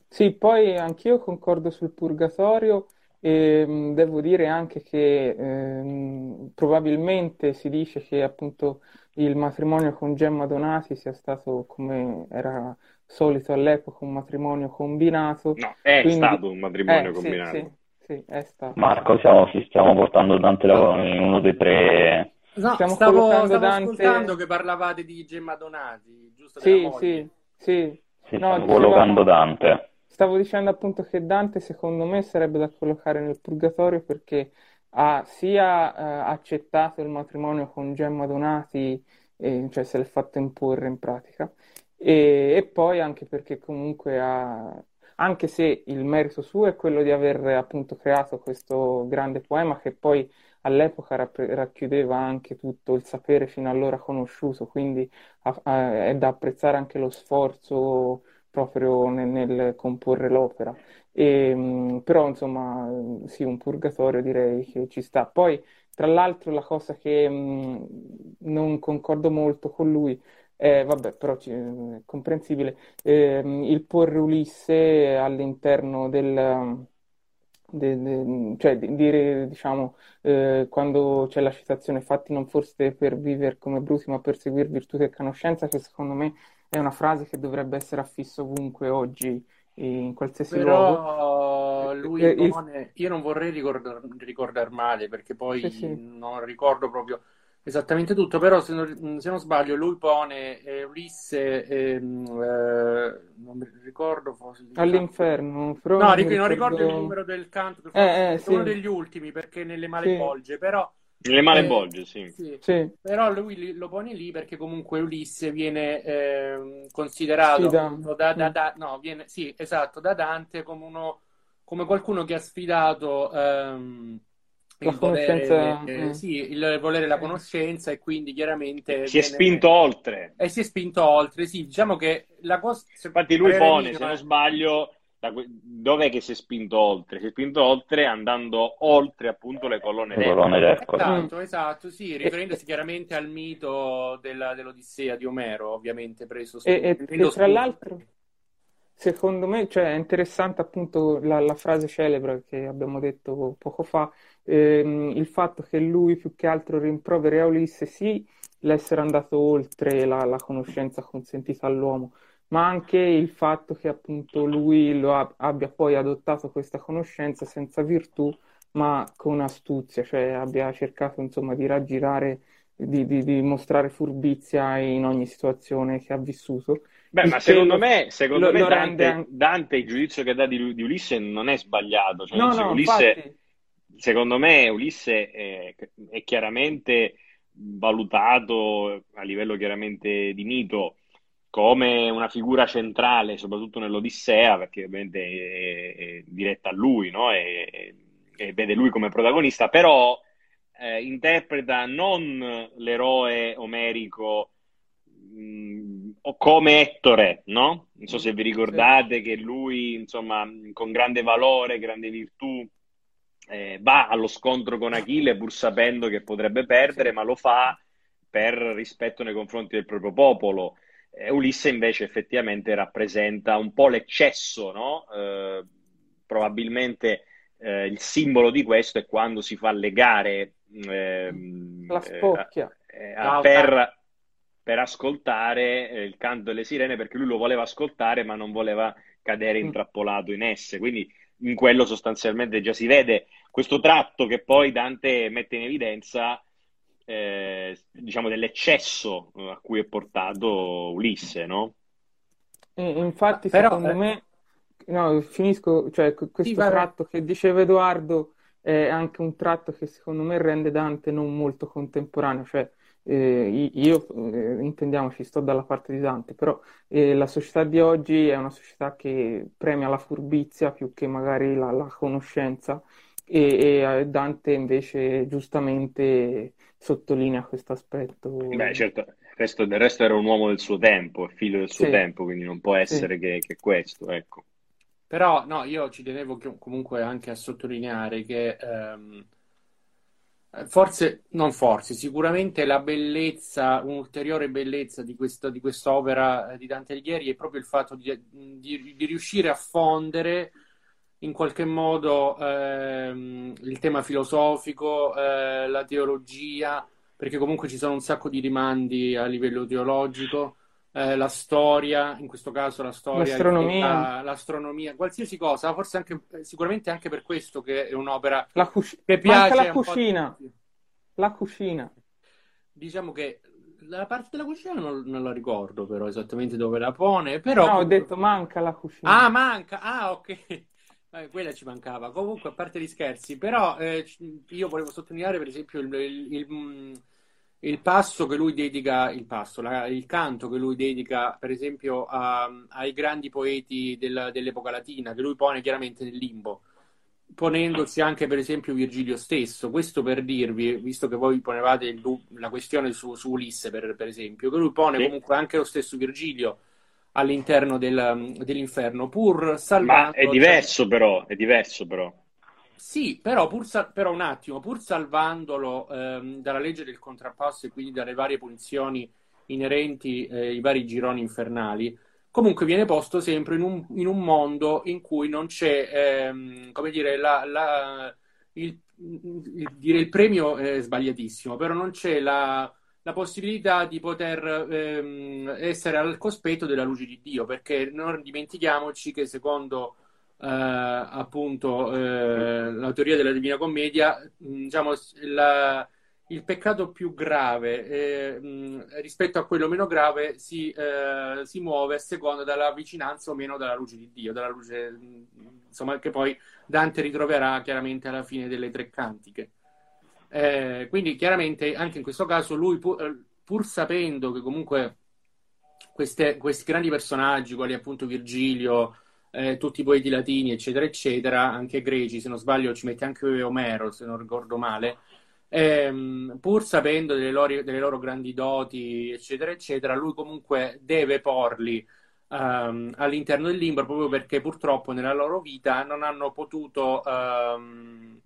Sì, poi anch'io concordo sul purgatorio e mh, devo dire anche che ehm, probabilmente si dice che appunto il matrimonio con Gemma Donati sia stato, come era solito all'epoca, un matrimonio combinato. No, è Quindi- stato un matrimonio Eh, sì, combinato. sì, sì, è stato. Marco, siamo, ci stiamo portando Dante da- in uno dei tre No, Stiamo stavo, collocando stavo Dante- ascoltando che parlavate di Gemma Donati, giusto? Sì, sì, sì. Sì, No, stiamo collocando dicevamo- Dante. Stavo dicendo appunto che Dante secondo me sarebbe da collocare nel purgatorio perché ha sia eh, accettato il matrimonio con Gemma Donati, eh, cioè se l'è fatto imporre in pratica, e, e poi anche perché comunque ha, anche se il merito suo è quello di aver appunto creato questo grande poema che poi all'epoca rapp- racchiudeva anche tutto il sapere fino allora conosciuto, quindi ha- ha- è da apprezzare anche lo sforzo proprio nel, nel comporre l'opera. E, mh, però, insomma, eh, sì, un purgatorio direi che ci sta. Poi, tra l'altro, la cosa che mh, non concordo molto con lui è, vabbè, però ci- è comprensibile, ehm, il porre Ulisse all'interno del... de- de- cioè, di- dire, diciamo, eh, quando c'è la citazione, fatti non forse per vivere come bruti, ma per seguire virtù e conoscenza, che secondo me è una frase che dovrebbe essere affissa ovunque oggi, in qualsiasi luogo. Però lui Eh, pone, io non vorrei ricordar, ricordar male perché poi Sì, sì. non ricordo proprio esattamente tutto, però se non, se non sbaglio lui pone eh, Ulisse, ehm, eh, non ricordo, forse All'inferno, però No, non ric- mi non ricordo il ricordo- numero del canto, Eh, forse eh, sì. uno degli ultimi perché nelle Malebolge, però Le male Eh, bolge, sì. sì. Sì, Però lui lo pone lì perché comunque Ulisse viene ehm, considerato da, da- Mm. da- no, viene, sì, esatto, da Dante come uno, come qualcuno che ha sfidato ehm, il volere, conoscenza, eh, sì, il volere la conoscenza e quindi chiaramente Si è viene- spinto oltre. e si è spinto oltre, sì, diciamo che la cosa Infatti lui pone, se eh. non sbaglio, que- dov'è che si è spinto oltre? Si è spinto oltre andando oltre appunto le colonne Le colonne d'Ercole. d'Ercole. Esatto, esatto, sì, riferendosi chiaramente al mito della- dell'Odissea di Omero, ovviamente preso E, e- prendendo e tra l'altro, secondo me, cioè, è interessante appunto la, la frase celebre che abbiamo detto poco fa, ehm, il fatto che lui più che altro rimproveri a Ulisse sì l'essere andato oltre la, la conoscenza consentita all'uomo, ma anche il fatto che appunto lui lo ab- abbia poi adottato questa conoscenza senza virtù, ma con astuzia, cioè abbia cercato insomma di raggirare, di, di- di mostrare furbizia in ogni situazione che ha vissuto. Beh, Il ma secondo me, secondo lo- me Dante, anche- Dante, il giudizio che dà di, di Ulisse non è sbagliato. Cioè, No, no, Ulisse, infatti, secondo me, Ulisse è, è chiaramente valutato a livello chiaramente di mito come una figura centrale, soprattutto nell'Odissea, perché ovviamente è, è diretta a lui, no? E, e vede lui come protagonista, però eh, interpreta non l'eroe omerico mh, o come Ettore, no? Non so se vi ricordate che lui, insomma, con grande valore, grande virtù, eh, va allo scontro con Achille pur sapendo che potrebbe perdere, ma lo fa per rispetto nei confronti del proprio popolo. Eh, Ulisse invece effettivamente rappresenta un po' l'eccesso, no? Eh, probabilmente eh, il simbolo di questo è quando si fa legare ehm, la spocchia. eh, No, per, per ascoltare eh, il canto delle sirene perché lui lo voleva ascoltare ma non voleva cadere Mm. intrappolato in esse. Quindi in quello sostanzialmente già si vede questo tratto che poi Dante mette in evidenza, eh, diciamo, dell'eccesso eh, a cui è portato Ulisse, no? E infatti, Però, secondo eh, me, no, finisco, cioè qu- questo Sì, tratto che diceva Edoardo è anche un tratto che secondo me rende Dante non molto contemporaneo, cioè eh, io, eh, intendiamoci, sto dalla parte di Dante, però eh, la società di oggi è una società che premia la furbizia più che magari la, la conoscenza e, e eh, Dante invece giustamente sottolinea questo aspetto. Beh, certo, il resto, del resto era un uomo del suo tempo, figlio del suo Sì. tempo, quindi non può Sì. essere che, che questo, ecco. Però no, io ci tenevo comunque anche a sottolineare che ehm, forse, non forse, sicuramente la bellezza, un'ulteriore bellezza di questa, di quest'opera di Dante Alighieri è proprio il fatto di, di- di riuscire a fondere in qualche modo ehm, il tema filosofico, eh, la teologia, perché comunque ci sono un sacco di rimandi a livello teologico eh, la storia, in questo caso la storia, L'astronomia. la- l'astronomia, qualsiasi cosa, forse anche, eh, sicuramente anche per questo che è un'opera La cusci- che Manca piace la un po' a cucina, tutti. la cucina. Diciamo che la parte della cucina non, non la ricordo però esattamente dove la pone, però... No, ho detto manca la cucina. Ah, manca! Ah, ok. Eh, quella ci mancava. Comunque, a parte gli scherzi, però eh, io volevo sottolineare per esempio il, il- il, mm, il passo che lui dedica, il passo, la- il canto che lui dedica per esempio a- ai grandi poeti della- dell'epoca latina, che lui pone chiaramente nel limbo, ponendosi anche per esempio Virgilio stesso. Questo per dirvi, visto che voi ponevate la questione su, su Ulisse per, per esempio, che lui pone Sì. comunque anche lo stesso Virgilio all'interno del- dell'inferno, pur Ma salvando... è diverso però, è diverso però. Sì, però, pur sa- però un attimo, pur salvandolo ehm, dalla legge del contrappasso e quindi dalle varie punizioni inerenti eh, ai vari gironi infernali, comunque viene posto sempre in un, in un mondo in cui non c'è, ehm, come dire, la, la- il, il- dire il premio è sbagliatissimo, però non c'è la, la possibilità di poter ehm, essere al cospetto della luce di Dio, perché non dimentichiamoci che secondo eh, appunto eh, la teoria della Divina Commedia, diciamo, la- il peccato più grave eh, mh, rispetto a quello meno grave si, eh, si muove a seconda della vicinanza o meno della luce di Dio, dalla luce, mh, insomma, che poi Dante ritroverà chiaramente alla fine delle tre cantiche. Eh, quindi chiaramente anche in questo caso lui pur, eh, pur sapendo che comunque queste, questi grandi personaggi, quali appunto Virgilio, eh, tutti i poeti latini, eccetera, eccetera, anche greci, se non sbaglio ci mette anche Omero, se non ricordo male, ehm, pur sapendo delle loro, delle loro, grandi doti, eccetera, eccetera, lui comunque deve porli um, all'interno del limbo proprio perché purtroppo nella loro vita non hanno potuto... Um,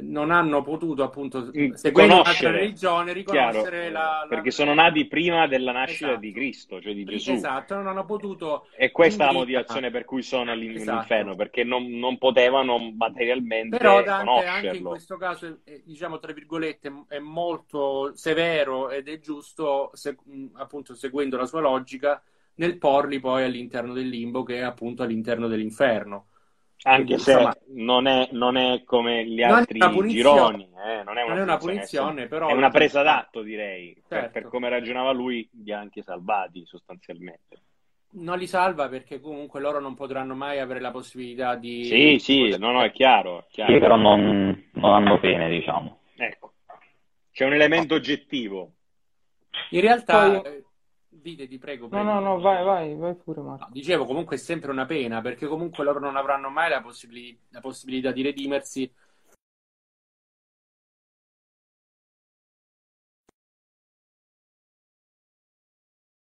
non hanno potuto appunto seguendo un'altra religione riconoscere la, la, perché sono nati prima della nascita esatto. di Cristo cioè di Gesù esatto non hanno potuto e questa è la motivazione per cui sono all'inferno esatto. perché non, non, potevano materialmente però Dante anche in questo caso diciamo tra virgolette è molto severo ed è giusto se, appunto seguendo la sua logica nel porli poi all'interno del limbo che è appunto all'interno dell'inferno anche Quindi, se insomma, non, è, non, è, come gli altri gironi, eh? non è una, non è una punizione, però è una presa d'atto, direi. Certo. Per, per, come ragionava lui, li ha anche salvati sostanzialmente. Non li salva perché comunque loro non potranno mai avere la possibilità di. Sì, sì, no, no, è chiaro. È chiaro. Sì, però non, non hanno pene, diciamo. Ecco, c'è un elemento oggettivo. In realtà. Poi Dite, ti prego. No, no, no, vai, vai, vai pure Marco. No, dicevo, comunque è sempre una pena, perché comunque loro non avranno mai la, possibili- la possibilità di redimersi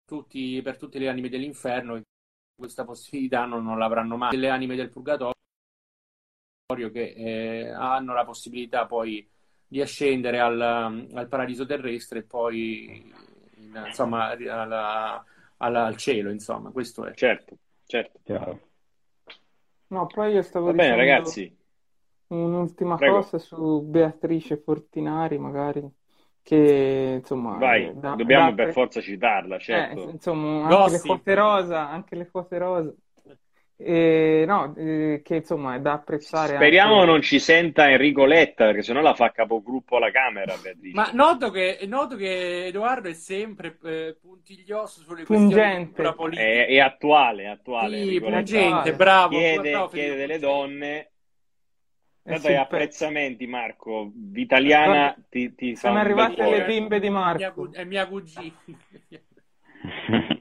Tutti, per tutte le anime dell'inferno questa possibilità non, non l'avranno mai. Le anime del purgatorio che eh, hanno la possibilità poi di ascendere al, al paradiso terrestre e poi insomma, alla, alla, al cielo, insomma, questo è. Certo, certo. Chiaro. No, poi io stavo Va bene, ragazzi. un'ultima Prego. cosa su Beatrice Fortinari, magari, che insomma... Vai, da, dobbiamo da, per forza citarla, certo. Eh, insomma, anche le quote rosa, anche le quote rosa. E, no, eh, che insomma è da apprezzare. Speriamo anche... non ci senta Enrico Letta, perché sennò la fa capogruppo alla Camera. Ma noto che, noto che Edoardo è sempre eh, puntiglioso sulle pungente. questioni politica. È, è attuale, attuale. Sì, pungente, bravo. Chiede, bravo, chiede delle donne. Tanto eh sì, apprezzamenti, Marco. Vitaliana ti, ti Sono arrivate le bimbe di Marco. È mia cugina.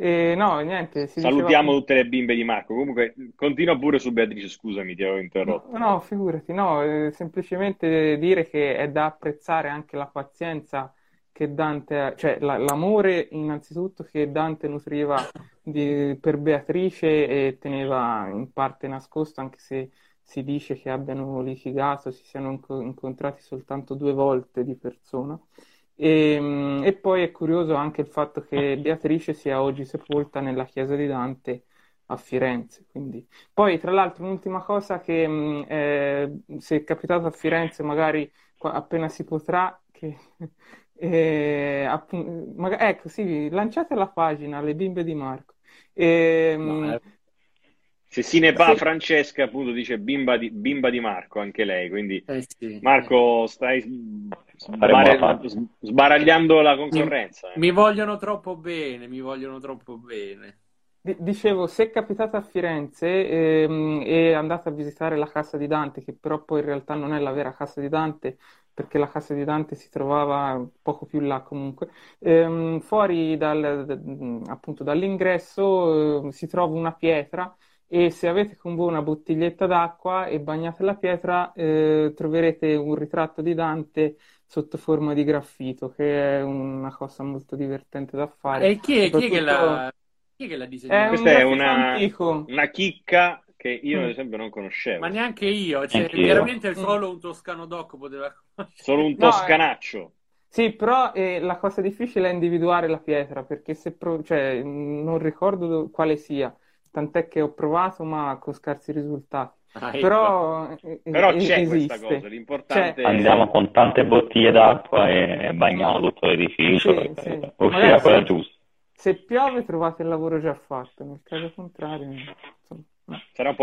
E no, niente. Salutiamo diceva... tutte le bimbe di Marco. Comunque, continua pure su Beatrice. Scusami, ti avevo interrotto. No, no figurati, no, eh, semplicemente dire che è da apprezzare anche la pazienza che Dante, cioè la, l'amore innanzitutto che Dante nutriva di, per Beatrice e teneva in parte nascosto, anche se si dice che abbiano litigato, si siano incontrati soltanto due volte di persona. E, ehm, e, poi è curioso anche il fatto che Beatrice sia oggi sepolta nella chiesa di Dante a Firenze. Quindi... Poi, tra l'altro, un'ultima cosa che eh, se è capitato a Firenze, magari appena si potrà, che, eh, appunto, magari, ecco, sì, lanciate la pagina, Le bimbe di Marco. E, ehm, no, eh. Se si ne va, sì. Francesca appunto dice bimba di, bimba di Marco, anche lei. Quindi, eh sì, Marco, stai sbar- sbaragliando la concorrenza. Mi, eh. mi, vogliono troppo bene, mi vogliono troppo bene. dicevo, se è capitata a Firenze ehm, e andate a visitare la casa di Dante, che però poi in realtà non è la vera casa di Dante, perché la casa di Dante si trovava poco più là comunque, ehm, fuori dal, appunto dall'ingresso eh, si trova una pietra e se avete con voi una bottiglietta d'acqua e bagnate la pietra eh, troverete un ritratto di Dante sotto forma di graffito che è una cosa molto divertente da fare. E chi è, chi è che l'ha, chi è che questa è una, una, chicca che io ad mm. esempio non conoscevo. Ma neanche io cioè, chiaramente solo un toscano doc poteva conoscere. Solo un toscanaccio. no, sì, però eh, la cosa difficile è individuare la pietra, perché se pro- cioè, non ricordo quale sia, tant'è che ho provato ma con scarsi risultati. Ah, ecco. però, eh, però c'è esiste. questa cosa, l'importante c'è. Andiamo con tante bottiglie d'acqua e bagniamo tutto l'edificio sì, sì. uscire quella giusta. Se piove trovate il lavoro già fatto, nel caso contrario... Insomma.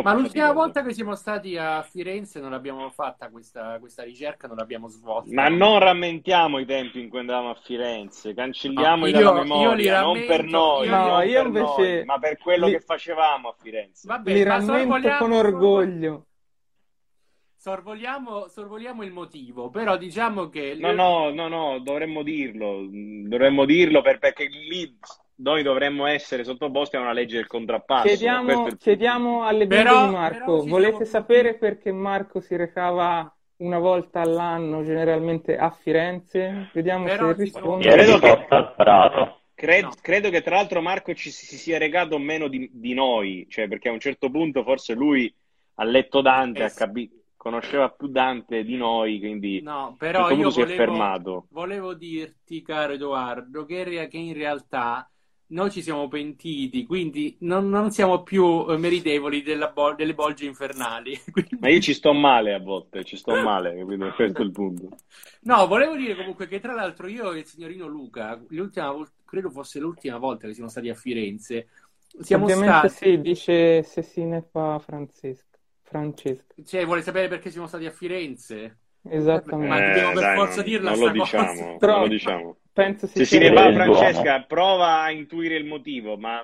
Ma l'ultima volta che siamo stati a Firenze non abbiamo fatta questa, questa, ricerca, non l'abbiamo svolta. Ma non rammentiamo i tempi in cui andavamo a Firenze, cancelliamoli no, io, dalla memoria, rammento, non per noi, io, no, io invece noi, ma per quello li, che facevamo a Firenze. Vabbè, li rammento con orgoglio. sorvoliamo, sorvoliamo il motivo, però diciamo che... No, no, no, no, dovremmo dirlo, dovremmo dirlo per- perché lì noi dovremmo essere sottoposti a una legge del contrappasso. Chiediamo, chiediamo alle Però- di Marco, volete siamo- sapere perché Marco si recava una volta all'anno generalmente a Firenze? Vediamo Però se risponde. Credo che- sotto al prato. Cre- No. Credo che tra l'altro Marco ci si si sia recato meno di, di noi, cioè perché a un certo punto forse lui ha letto Dante, Eh ha sì. capi- conosceva più Dante di noi, quindi No, però io si è volevo, fermato. volevo dirti, caro Edoardo, che in realtà noi ci siamo pentiti, quindi non, non siamo più eh, meritevoli della bol- delle bolge infernali. Quindi- Ma io ci sto male a volte, ci sto male, capito? Questo è il punto. No, volevo dire comunque che tra l'altro io e il signorino Luca, credo fosse l'ultima volta che siamo stati a Firenze, siamo Ovviamente stati... sì, dice Cecine fa Francesca. Francesca, Cioè, vuole sapere perché siamo stati a Firenze? esattamente. Ma dobbiamo per dai, forza non, dirla non lo diciamo, non lo diciamo. Penso si Se si ne va, Francesca, prova a intuire il motivo, ma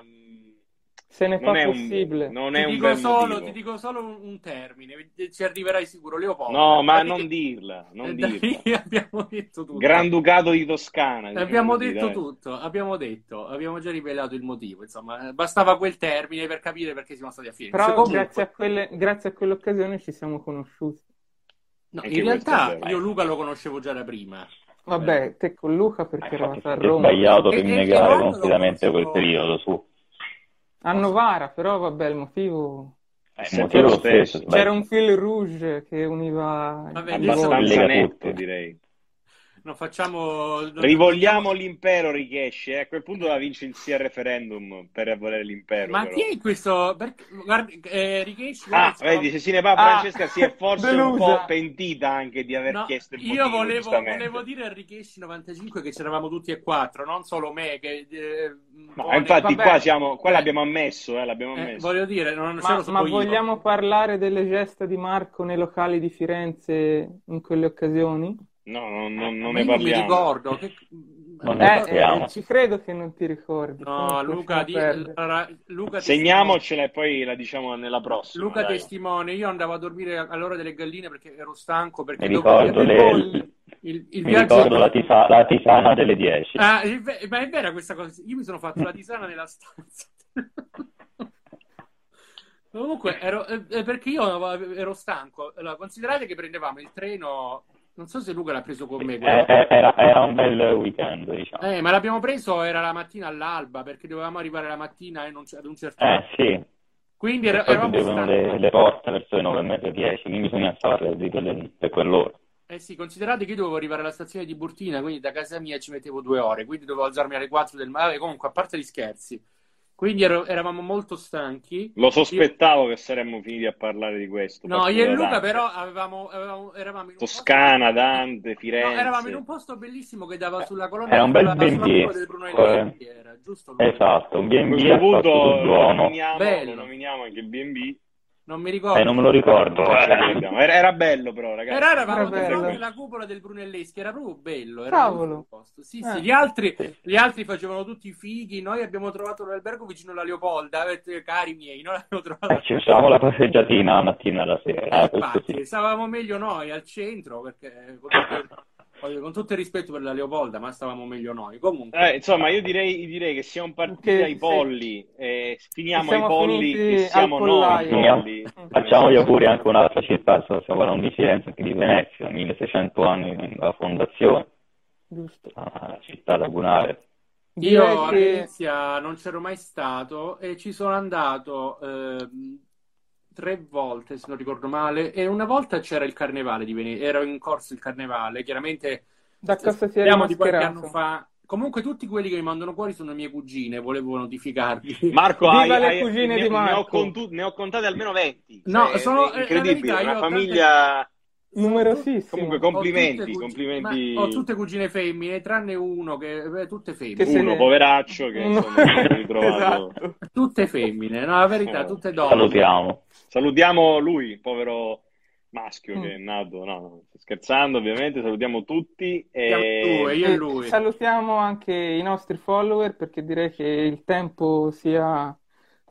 se ne non fa è un, possibile. non Ti è un dico, bel solo, ti dico solo un, un termine, ci arriverai sicuro, Leopoldo. No, ma non dirla, non eh, dirla. abbiamo detto tutto. Granducato di Toscana. diciamo Abbiamo così, detto dai. tutto, abbiamo detto, abbiamo già rivelato il motivo, insomma, eh, bastava quel termine per capire perché siamo stati a Firenze. Però Comunque, grazie a, quelle- grazie a quell'occasione ci siamo conosciuti. no, in realtà io Luca lo conoscevo già da prima. Vabbè, te con Luca perché Eh, eravate a Roma. sbagliato E- per negare completamente quel periodo su. A Novara, però vabbè, il motivo... Eh, il motivo stesso, stesso. C'era un fil rouge che univa Vabbè. Abbastanza netto, direi. Non facciamo... non- Rivogliamo l'impero, Richeshi. eh. A quel punto la vince il sì al referendum per volere l'impero. Ma però. chi è questo? Perché, guarda, eh, Richeshi, Ah, vedi, se se ne va Ah, Francesca si è forse un po' pentita anche di aver No, chiesto il io motivo, volevo, giustamente. volevo dire a Richeshi 95 che c'eravamo tutti e quattro, non solo me. Che, eh, No, pone- infatti vabbè. qua, siamo, qua Eh. l'abbiamo ammesso, eh, l'abbiamo Eh, ammesso. voglio dire, non Ma, ma io. vogliamo parlare delle gesta di Marco nei locali di Firenze in quelle occasioni? No, non, non- non Ma ne non mi parliamo. ricordo. Che... Non ne Eh, parliamo. eh, ci credo che non ti ricordi. No, Luca, di- allora, Luca Segniamocela e poi la diciamo nella prossima. Luca dai. testimone, io andavo a dormire all'ora delle galline perché ero stanco. Perché Mi dopo ricordo il, le- il, il Mi viaggio. ricordo la, tisa- la tisana delle 10. Ah, il ve- ma è vera questa cosa? Io mi sono fatto la tisana nella stanza. Comunque, ero, eh, eh, perché io ero stanco. Allora, considerate che prendevamo il treno. Non so se Luca l'ha preso con me. Eh, eh, era, era un bel weekend, diciamo. Eh, ma l'abbiamo preso era la mattina all'alba perché dovevamo arrivare la mattina e non ad un certo Eh, sì. Quindi era- eravamo stanchi. le, le porte verso le 9 e mezza 10, quindi bisogna stare di quelle, per quell'ora. Eh sì, considerate che io dovevo arrivare alla stazione di Burtina, quindi da casa mia ci mettevo due ore, quindi dovevo alzarmi alle 4 del mattino. Comunque, a parte gli scherzi, quindi ero- eravamo molto stanchi. Lo sospettavo che saremmo finiti a parlare di questo. No, io e Luca Dante. però avevamo, avevamo- eravamo in Toscana, Dante, posto, Firenze. no, eravamo in un posto bellissimo che dava sulla colonna Era un bel Brunelleschi, era, giusto Luca? Esatto, un A B&B questo a punto lo buono. nominiamo, lo nominiamo anche B&B. Non mi ricordo. Eh, non me lo ricordo. Non lo ricordiamo. Era, era bello però, ragazzi. Eravamo Era bello. proprio nella cupola del Brunelleschi, era proprio bello. Era Cavolo. Sì, Eh. sì, gli altri, gli altri facevano tutti i fighi. Noi abbiamo trovato un albergo vicino alla Leopolda, cari miei, noi abbiamo trovato. Eh, ci facciamo la passeggiatina la mattina e la sera. Eh, eh, infatti, sì. stavamo meglio noi al centro perché con tutto, poi, con tutto il rispetto per la Leopolda, ma stavamo meglio noi. Comunque, Eh, insomma, io direi, direi che siamo partiti Che- ai sì. polli e finiamo ai Siamo polli che siamo noi. Finiamo. Facciamo gli auguri anche a un'altra città, stiamo parlando di Firenze, anche di Venezia, 1600 anni dalla fondazione, Giusto. una città lagunare. io a che Venezia non c'ero mai stato e ci sono andato ehm, tre volte, se non ricordo male, e una volta c'era il carnevale di Venezia, era in corso il carnevale, chiaramente da cosa si parliamo di qualche anno fa. Comunque tutti quelli che mi mandano fuori sono mie cugine, volevo notificarvi. Marco, Viva hai, le hai- cugine ne, di ne ho, Marco. contu- ne ho contate almeno 20. No, Cioè, sono- è eh, incredibile, la verità, una io ho famiglia... Numerosissimo. Comunque, Ho tutte complimenti, complimenti. ma ho tutte cugine femmine, tranne uno che beh, tutte Che femmine. se Uno, ne- poveraccio, che ritrovato... Esatto. Tutte femmine, no, la verità, Oh. tutte donne. Salutiamo. Salutiamo lui, povero maschio Mm. che è nato, no, no, scherzando ovviamente, salutiamo tutti e... e E lui. salutiamo anche i nostri follower perché direi che il tempo sia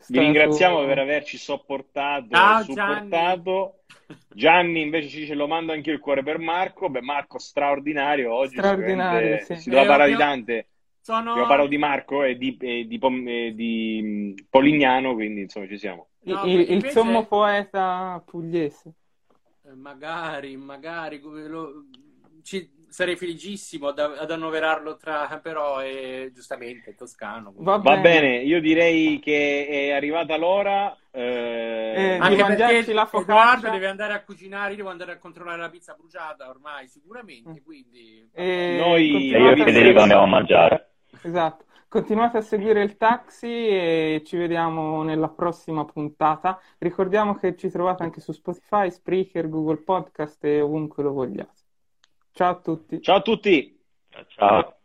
Vi ringraziamo per averci sopportato Ciao, e supportato. Gianni invece ci dice lo mando anch'io il cuore per Marco. Beh, Marco straordinario oggi. Straordinario, sì. Si doveva Eh, parlare di Dante. Sono... Abbiamo parlato di Marco e di, e di Pom- e di, mh, Polignano, quindi insomma ci siamo. No, il, il invece- sommo poeta pugliese. Eh, Magari, magari, come lo- ci- sarei felicissimo ad, ad annoverarlo tra, però è giustamente toscano. Va Va bene. bene, io direi che è arrivata l'ora. eh, Eh, Anche perché la Edoardo focaccia. deve andare a cucinare, io devo andare a controllare la pizza bruciata ormai, sicuramente, quindi... E Noi- E io a e Federico andiamo a mangiare. Esatto. Continuate a seguire il taxi e ci vediamo nella prossima puntata. Ricordiamo che ci trovate anche su Spotify, Spreaker, Google Podcast e ovunque lo vogliate. Ciao a tutti. Ciao a tutti. Ciao.